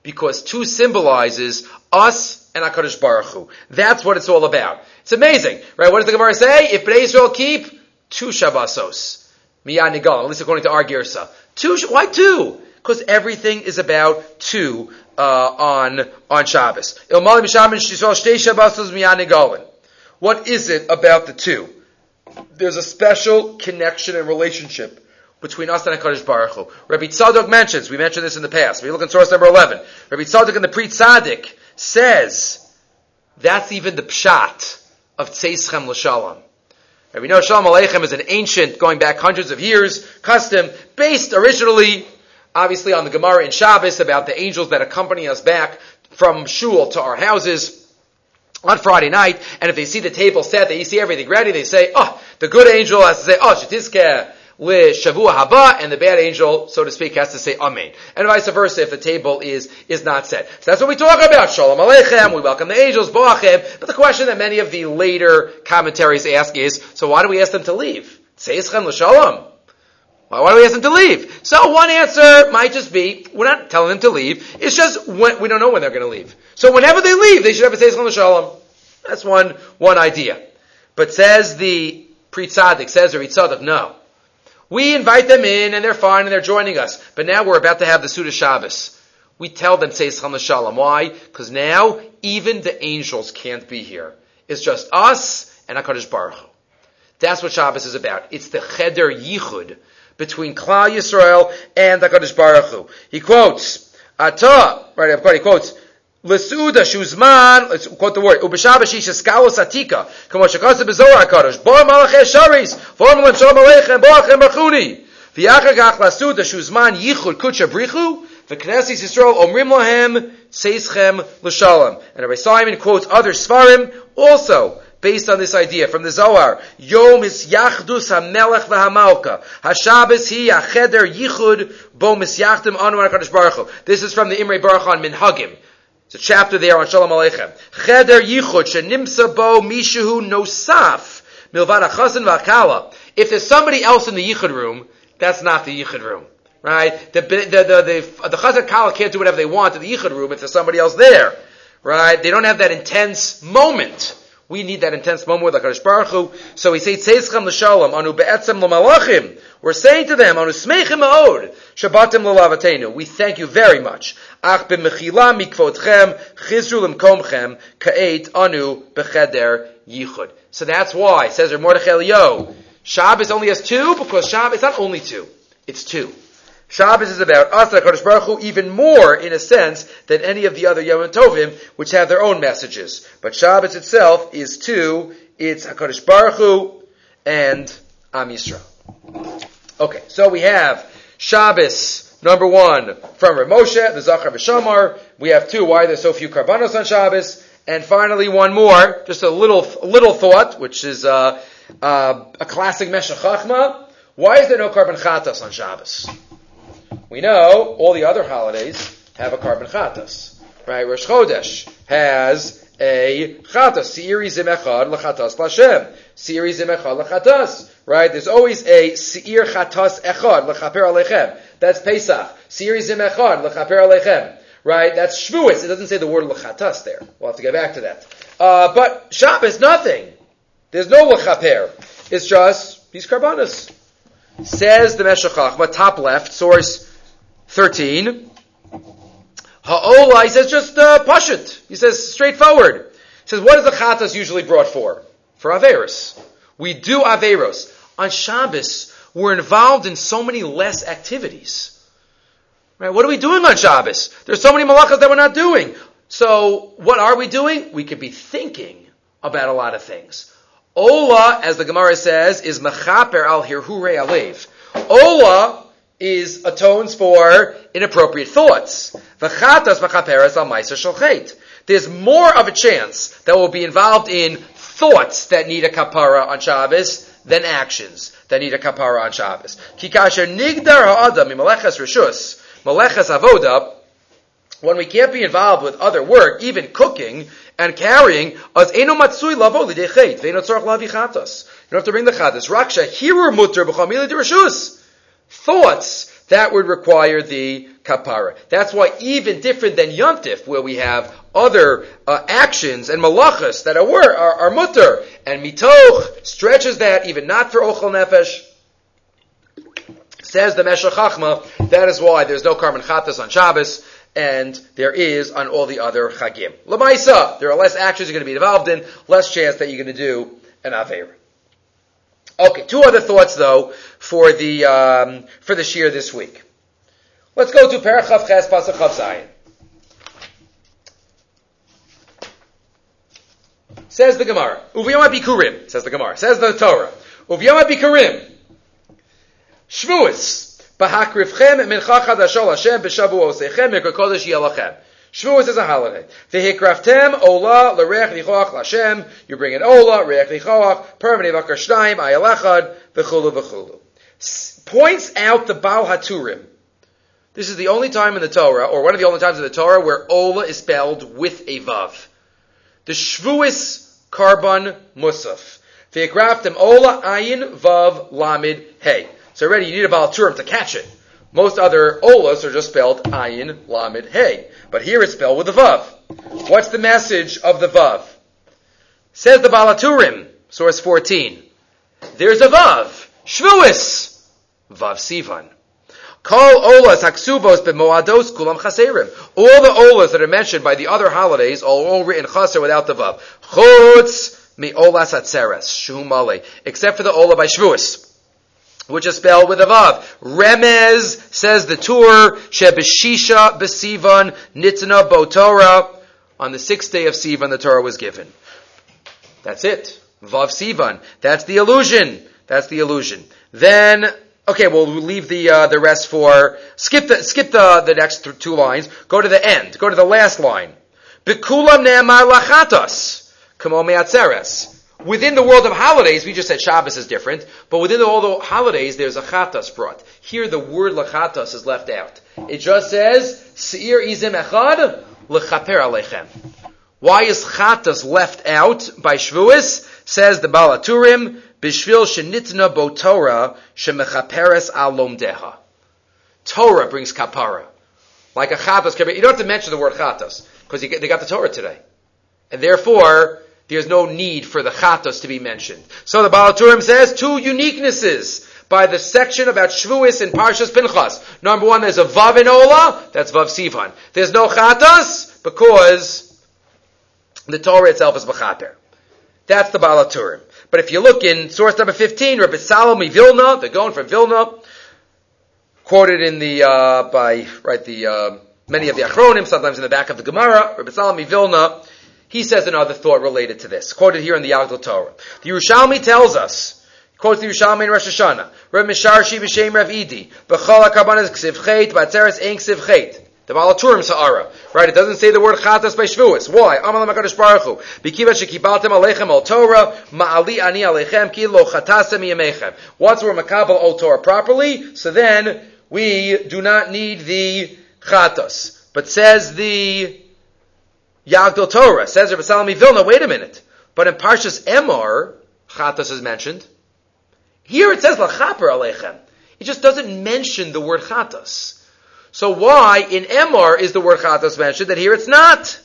because two symbolizes us and HaKadosh Baruch Hu. That's what it's all about. It's amazing, right? What does the Gemara say? If Bnei Israel keep two Shabbosos, Miyad Nigal, at least according to our Girsa. Two, why two? Because everything is about two, uh, on, on Shabbos. What is it about the two? There's a special connection and relationship between us and HaKadosh Baruch Hu. Rabbi Tzadok mentions, we mentioned this in the past, we look in source number 11. Rabbi Tzadok in the Pri Tzaddik says, that's even the pshat of Tzeis L'Shalom. And we know Shalom Aleichem is an ancient, going back hundreds of years, custom based originally, obviously, on the Gemara in Shabbos about the angels that accompany us back from shul to our houses on Friday night, and if they see the table set, they see everything ready, they say, oh, the good angel has to say, oh, Shetiskeh, le shavua haba, and the bad angel, so to speak, has to say amen. And vice versa if the table is, is not set. So that's what we talk about. Shalom aleichem, we welcome the angels, boachem. But the question that many of the later commentaries ask is, so why do we ask them to leave? Seischem l'shalom. Why do we ask them to leave? So one answer might just be, we're not telling them to leave. It's just when, we don't know when they're going to leave. So whenever they leave, they should have a Seischem l'shalom. That's one, one idea. But says the Tzaddik, says the Pri Tzaddik, no. We invite them in and they're fine and they're joining us. But now we're about to have the Suda Shabbos. We tell them, say Shalom. Why? Because now even the angels can't be here. It's just us and HaKadosh Baruch Hu. That's what Shabbos is about. It's the Cheder Yichud between Klal Yisrael and HaKadosh Baruch Hu. He quotes, Ata, right, of course, he quotes, Lesuda shuzman, let's quote the word, ubeshabash ish eskalos atika, kamo shekasa bezohar HaKadosh, bo malachei sharis, shalom aleichem, gach lasuda shuzman yichud kutsha brichu, v'knessis Yisrael omrim lohem, seischem l'shalom. And Rabbi Simon quotes other svarim, also, based on this idea from the Zohar. Yom is Yachdus HaMelech v'Hamalka. HaShabbos hi Acheder Yichud bo misyachdim anu Baruch. This is from the Imrei Baruch on Minhagim. It's a chapter there on Shalom Aleichem. Cheder Yichud Shenimsa Bo Mishahu Nosaf Milvad Achasin V'Akala. If there's somebody else in the Yichud room, that's not the Yichud room. Right? The, the, the, the, the Chazan Kala can't do whatever they want in the Yichud room if there's somebody else there. Right? They don't have that intense moment. We need that intense moment with HaKadosh Baruch Hu. So we say, Tzeischem l'shalom, anu be'etzem l'malachim. We're saying to them, anu smeichim ma'od, shabbatim l'lavatenu. We thank you very much. Ach b'mechila mikvotchem, chizru l'mkomchem, ka'et anu b'cheder yichud. So that's why, says Mordechai Yo, Shabbos only has two, because Shabbos, it's not only two, it's two. Shabbos is about us, HaKadosh Baruch Hu, even more in a sense than any of the other Yom Tovim, which have their own messages. But Shabbos itself is two, it's HaKadosh Baruch Hu and Am Yisrael. Okay, so we have Shabbos, number one, from Rav Moshe, the Zachar V'Shamar. We have two, why there's so few Karbanos on Shabbos. And finally, one more, just a little, little thought, which is uh, uh, a classic Meshech Chachma. Why is there no Karban Chatas on Shabbos? We know all the other holidays have a Karban chatas, right? Rosh Chodesh has a chatas, seiri zim echad lechatas lashem, seiri zim echad lechatas, right? There's always a seir chatas echad lechaper alechem. That's Pesach. Seiri zim echad lechaper alechem. Right? That's Shavuos. It doesn't say the word lechatas there. We'll have to get back to that. Uh, but Shabbos, nothing. There's no lechaper. It's just these karbanas. Says the Meshech Chachma, top left, source 13. Ha'ola, he says just uh, it. He says straightforward. He says, what is the chatas usually brought for? For Averos. We do Averos. On Shabbos, we're involved in so many less activities. Right? What are we doing on Shabbos? There's so many malachas that we're not doing. So, what are we doing? We could be thinking about a lot of things. Ola, as the Gemara says, is mechaper al hirhure alev. Ola is atones for inappropriate thoughts. V'chatas v'chaperes al ma'aser shalchet. There's more of a chance that we'll be involved in thoughts that need a kapara on Shabbos than actions that need a kapara on Shabbos. Kikasher nigdar ha'adam imaleches rishus, maleches avoda, when we can't be involved with other work, even cooking and carrying, as eno matsui lavo lidechet, ve'eno tzorach lavi chatas. You don't have to bring the chatas. Raksha hirur mutter de rishus thoughts that would require the kapara. That's why even different than yontif, where we have other uh, actions and malachas that are, are, are mutter, and mitoch stretches that even not for ochel nefesh. Says the Meshech that is why there's no karban chatas on Shabbos, and there is on all the other chagim. Lamaisa, there are less actions you're going to be involved in, less chance that you're going to do an aver. Okay, two other thoughts though for the um, for the shir this week. Let's go to Parachav Ches Pasach Chav Zayin. Says the Gemara. Uviyama Bikurim, says the Gemara. Says the Torah. Uviyama Bikurim. Shvuas. Bahakrivchem mincha chadashol Hashem b'shavu osechem mikra kodesh yelachem. Shavuos is a holiday. Vehikraftem ola l'reich lichoach l'Hashem. You bring an ola, reich lichoach, permanent bakar shnayim, ayalachad, v'chulu v'chulu. Points out the Baal Haturim. This is the only time in the Torah, or one of the only times in the Torah, where ola is spelled with a vav. The Shavuos Karban Musaf. Vehikraftem ola ayin vav lamid hey. So already you need a Baal Turim to catch it. Most other olas are just spelled ayin, lamed, hey. But here it's spelled with a vav. What's the message of the vav? Says the Baal HaTurim, source 14. There's a vav. Shvuis. Vav Sivan. Call olas haksuvos b'moados kulam chaserim. All the olas that are mentioned by the other holidays are all written chaser without the vav. Chutz mi olas atzeres. Shumale. Except for the ola by Shvuis which is spelled with a vav. Remez says the Tur Shebeshisha Besivan Nitna Botora. On the sixth day of Sivan, the Torah was given. That's it. Vav Sivan. That's the illusion. That's the illusion. Then, okay, we'll leave the uh, the rest for skip the skip the the next th- two lines. Go to the end. Go to the last line. Bikulam ne'amar lachatas. Kamo me'atzeres. Within the world of holidays, we just said Shabbos is different, but within all the holidays, there's a chatas brought. Here, the word lachatas is left out. It just says, Seir izim echad, lechaper alechem. Why is chatas left out by Shvuas? Says the Baal HaTurim, bishvil shenitna bo Torah, shemechaperes alom deha. Torah brings kapara. Like a chatas, you don't have to mention the word chatas, because they got the Torah today. And therefore, there's no need for the chatos to be mentioned. So the Baal HaTurim says two uniquenesses by the section about Shvuis and Parshas Pinchas. Number one, there's a Vav in Ola, that's Vav Sivan. There's no chatos because the Torah itself is Bachaper. That's the Baal HaTurim. But if you look in source number 15, Rabbi Salomi Vilna, they're going from Vilna, quoted in the, uh, by, right, the, uh, many of the Achronim, sometimes in the back of the Gemara, Rabbi Salomi Vilna, he says another thought related to this, quoted here in the Yagdal Torah. The Yerushalmi tells us, quotes the Yerushalmi in Rosh Hashanah, Reb Misharshi b'shem Rav Idi, b'chol ha'karbanas ksiv chet, b'atzeres ein ksiv chet. The Baal HaTurim Sa'ara. Right? It doesn't say the word chatas by Shvuas. Why? Amal HaKadosh Baruch Hu. Bikiva shekibaltem alechem al Torah, ma'ali ani alechem ki lo chatasem yemechem. Once we're makabel al Torah properly, so then we do not need the chatas. But says the Yagdal Torah. Says Rabbi Salami Vilna, wait a minute. But in Parshas Emor, Chatas is mentioned. Here it says Lachaper Alechem. It just doesn't mention the word Chatas. So why in Emor is the word Chatas mentioned that here it's not?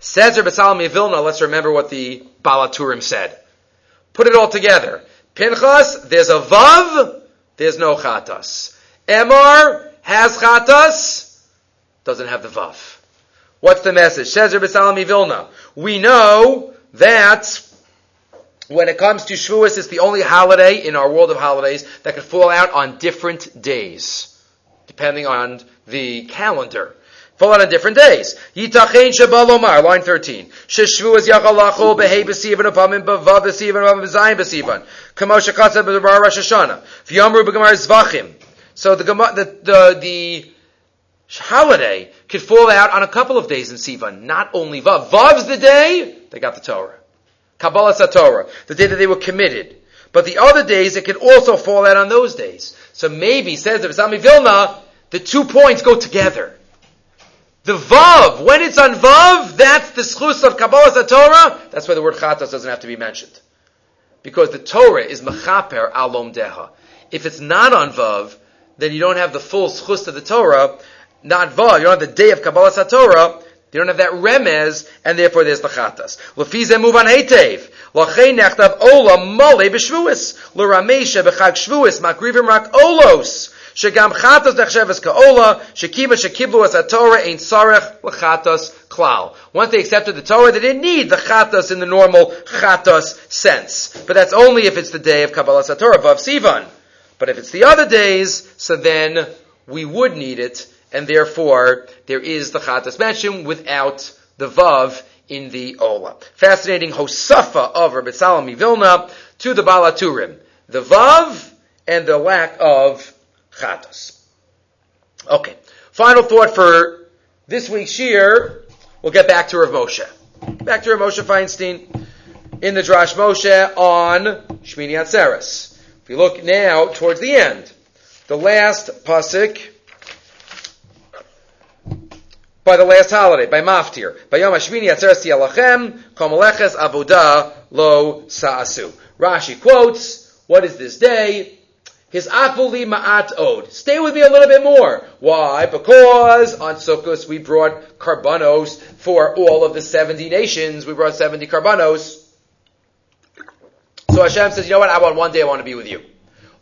Says Rabbi Salami Vilna, let's remember what the Baal HaTurim said. Put it all together. Pinchas, there's a Vav, there's no Chatas. Emor has Chatas, doesn't have the Vav. What's the message? Says Rabbi Vilna. We know that when it comes to Shavuos, it's the only holiday in our world of holidays that can fall out on different days, depending on the calendar. Fall out on different days. Yitachein Shabbalomar, line 13. Sheshvuas Yachalacho Behei Besivan Upamim Bavav Besivan Upamim Zayin Besivan. Kamosha Katzah B'Bar Rosh Hashanah. V'yamru B'Gemar Zvachim. So the, the, the, the holiday could fall out on a couple of days in Sivan, not only Vav. Vav's the day they got the Torah. Kabbalah Torah, the day that they were committed. But the other days, it could also fall out on those days. So maybe, says the Sami Vilna, the two points go together. The Vav, when it's on Vav, that's the schus of Kabbalah Torah. That's why the word Chatas doesn't have to be mentioned. Because the Torah is Mechaper Alom Deha. If it's not on Vav, then you don't have the full schus of the Torah, not Vav, you don't have the day of Kabbalah Satorah, you don't have that remez, and therefore there's the chatas. Lefize muvan hetev. Lachay nechtav ola mole b'shvuis. L'ramesha b'chag shvuis makrivim rak olos. Shegam chatas nechsheves ka'ola. Shekiva shekiblu as Torah ain't sarech l'chatas klal. Once they accepted the Torah, they didn't need the chatas in the normal chatas sense. But that's only if it's the day of Kabbalah Satorah, Vav Sivan. But if it's the other days, so then we would need it and therefore there is the chatas mentioned without the vav in the ola. Fascinating hosafa of Rabbi Salami Vilna to the Baal HaTurim. The vav and the lack of chatas. Okay. Final thought for this week's year. We'll get back to Rav Moshe. Back to Rav Moshe Feinstein in the Darash Moshe on Shmini Atzeres. If you look now towards the end, the last pasuk by the last holiday, by Maftir. By Yom HaShmini Atzeres Yalachem, Komaleches Avodah Lo Sa'asu. Rashi quotes, what is this day? His apuli ma'at od. Stay with me a little bit more. Why? Because on Sukkot we brought karbanos for all of the 70 nations. We brought 70 karbanos. So Hashem says, you know what? I want one day I want to be with you.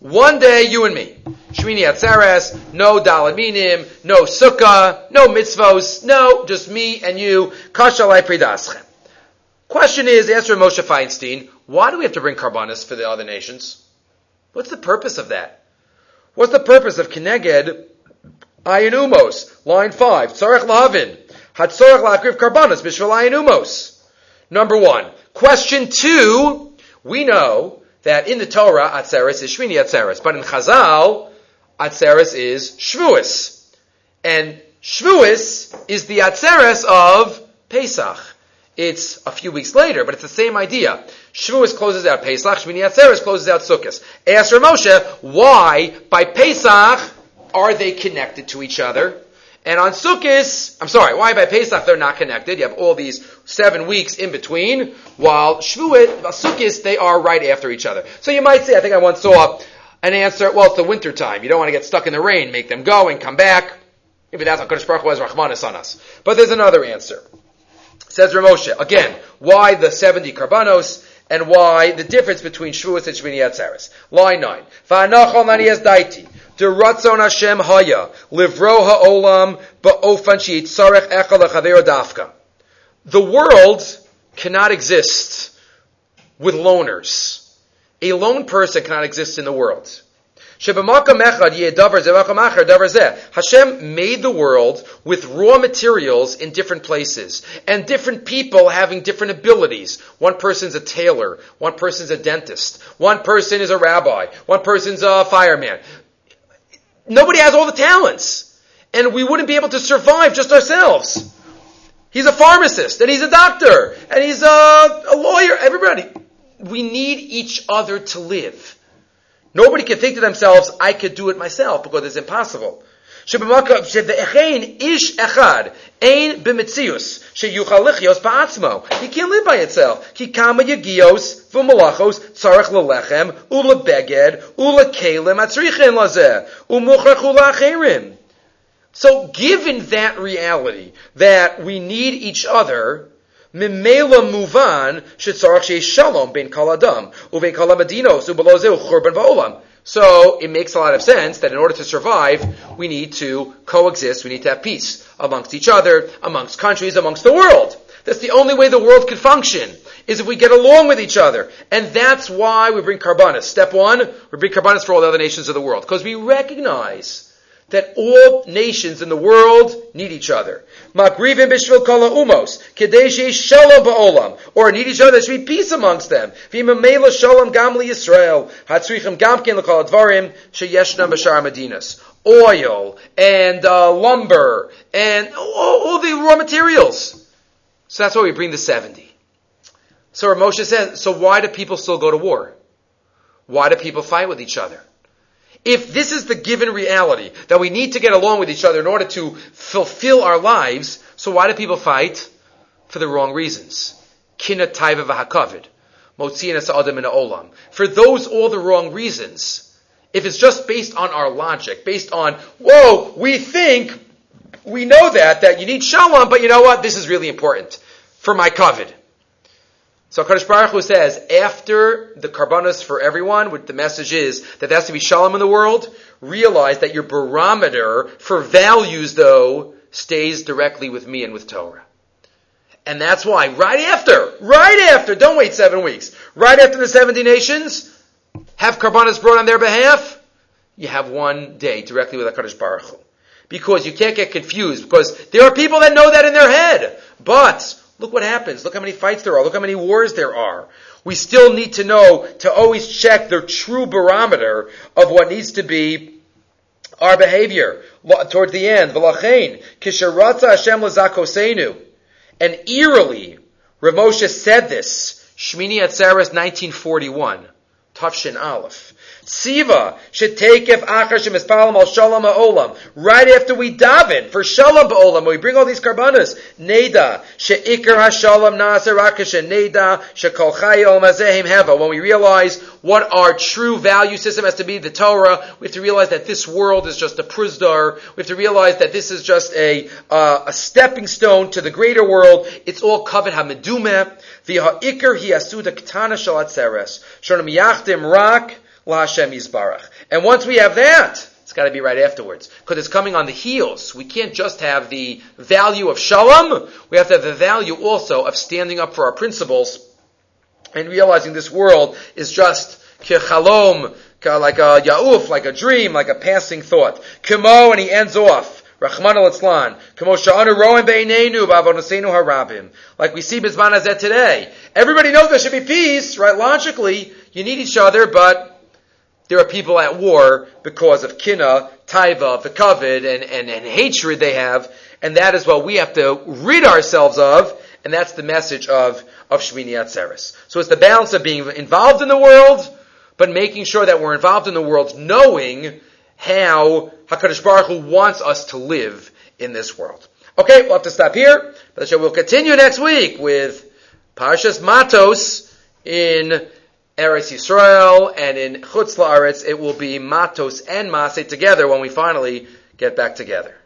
One day, you and me. Shmini Atzeres, no Dalad Minim, no Sukkah, no mitzvos, no, just me and you. Kashalai Pridaschem. Question is, answer Moshe Feinstein, why do we have to bring karbanis for the other nations? What's the purpose of that? What's the purpose of Keneged Ayin Umos? Line 5. Tzarech Lahavin. Hatzorech Lakriv Karbanis Bishvil Umos. Number one. Question two. We know that in the Torah, Atzeres is Shmini Atzeres, but in Chazal, Atzeres is Shvuas. And Shvuas is the Atzeres of Pesach. It's a few weeks later, but it's the same idea. Shavuos closes out Pesach, Shmini Atzeres closes out Sukkot. Ask Moshe, why by Pesach are they connected to each other? And on Sukkot, I'm sorry, why by Pesach they're not connected? You have all these seven weeks in between, while Shavuot, Sukkot, they are right after each other. So you might say, I think I once saw an answer, well, it's the winter time. You don't want to get stuck in the rain. Make them go and come back. If that's HaKadosh Baruch Hu Rahmanis on us. But there's another answer. Says Ramosha, again, why the 70 karbanos? and why the difference between Shavuos and Shmini Atzeres. Line 9. Va'anachol nani daiti. Deratzon Hashem haya. Livro ha'olam ba'ofan echal dafka. The world cannot exist with loners. A lone person cannot exist in the world. Hashem made the world with raw materials in different places and different people having different abilities. One person's a tailor, one person's a dentist, one person is a rabbi, one person's a fireman. Nobody has all the talents. And we wouldn't be able to survive just ourselves. He's a pharmacist, and he's a doctor, and he's a, a lawyer, everybody. We need each other to live. Nobody can think to themselves, I could do it myself, because it's impossible. He can't live by itself. Ki kama yagios v'malachos tzarech lelechem ulebeged ulekelim atzrichin lazeh umuchrach ulacherim. So given that reality, that we need each other, Mimela muvan shetzarach sheish shalom ben kol adam uben kol amadinos ubelozeu churban va'olam. So it makes a lot of sense that in order to survive, we need to coexist, we need to have peace amongst each other, amongst countries, amongst the world. That's the only way the world could function, is if we get along with each other. And that's why we bring karbanis. Step one, we bring karbanis for all the other nations of the world. Because we recognize that all nations in the world need each other. Makrivim b'shvil kol umos, kadesh shalom ba'olam, or need each other, there should be peace amongst them. V'imamela shalom gam Yisrael, hatzrichim gamkin l'kol advarim, sheyeshnam b'shar medinas. Oil, and uh, lumber, and all, all, the raw materials. So that's why we bring the 70. So Moshe says, so why do people still go to war? Why do people fight with each other? If this is the given reality, that we need to get along with each other in order to fulfill our lives, so why do people fight? For the wrong reasons. For those all the wrong reasons. if it's just based on our logic, based on, whoa, we think, we know that, that you need shalom, but you know what? This is really important for my covet. So Kadosh Baruch Hu says, after the karbanos for everyone, what the message is that there has to be shalom in the world, realize that your barometer for values, though, stays directly with me and with Torah. And that's why, right after, right after, don't wait seven weeks, right after the 70 nations have karbanos brought on their behalf, you have one day directly with HaKadosh Baruch Hu. Because you can't get confused, because there are people that know that in their head. But, look what happens. Look how many fights there are. Look how many wars there are. We still need to know to always check the true barometer of what needs to be our behavior towards the end. V'lachein, kisharatza Hashem lazakosenu. And eerily, Ramosha said this, Shmini Atzeres 1941, Tafshin Aleph. Siva should take if achar shemispalam al shalom ha'olam. Right after we daven for shalom ba'olam, we bring all these karbanas. Neda sheikar hashalom nasa rakasha neda shekol chayil mazehim heva. When we realize what our true value system has to be, the Torah, we have to realize that this world is just a prizdar. We have to realize that this is just a uh, a stepping stone to the greater world. It's all covered hamedumeh. V'ha ikar hi asuda ketana shalat seres. Shonim yachdim rak. LaHashem Yisbarach. And once we have that, it's got to be right afterwards. Because it's coming on the heels. We can't just have the value of shalom. We have to have the value also of standing up for our principles and realizing this world is just kechalom, like a yauf, like a dream, like a passing thought. Kimo, and he ends off. Rahman al Itzlan. Kamo sha'anu be'inenu ba'avonosenu harabim. Like we see Bizman Azet today. Everybody knows there should be peace, right? Logically, you need each other, but there are people at war because of kina, taiva, the covet, and, and, and hatred they have, and that is what we have to rid ourselves of, and that's the message of, of Shmini Atzeres. So it's the balance of being involved in the world, but making sure that we're involved in the world knowing how HaKadosh Baruch Hu wants us to live in this world. Okay, we'll have to stop here, but we'll continue next week with Parshas Matos in Eretz Yisrael, and in Chutz La'aretz it will be Matos and Masei together when we finally get back together.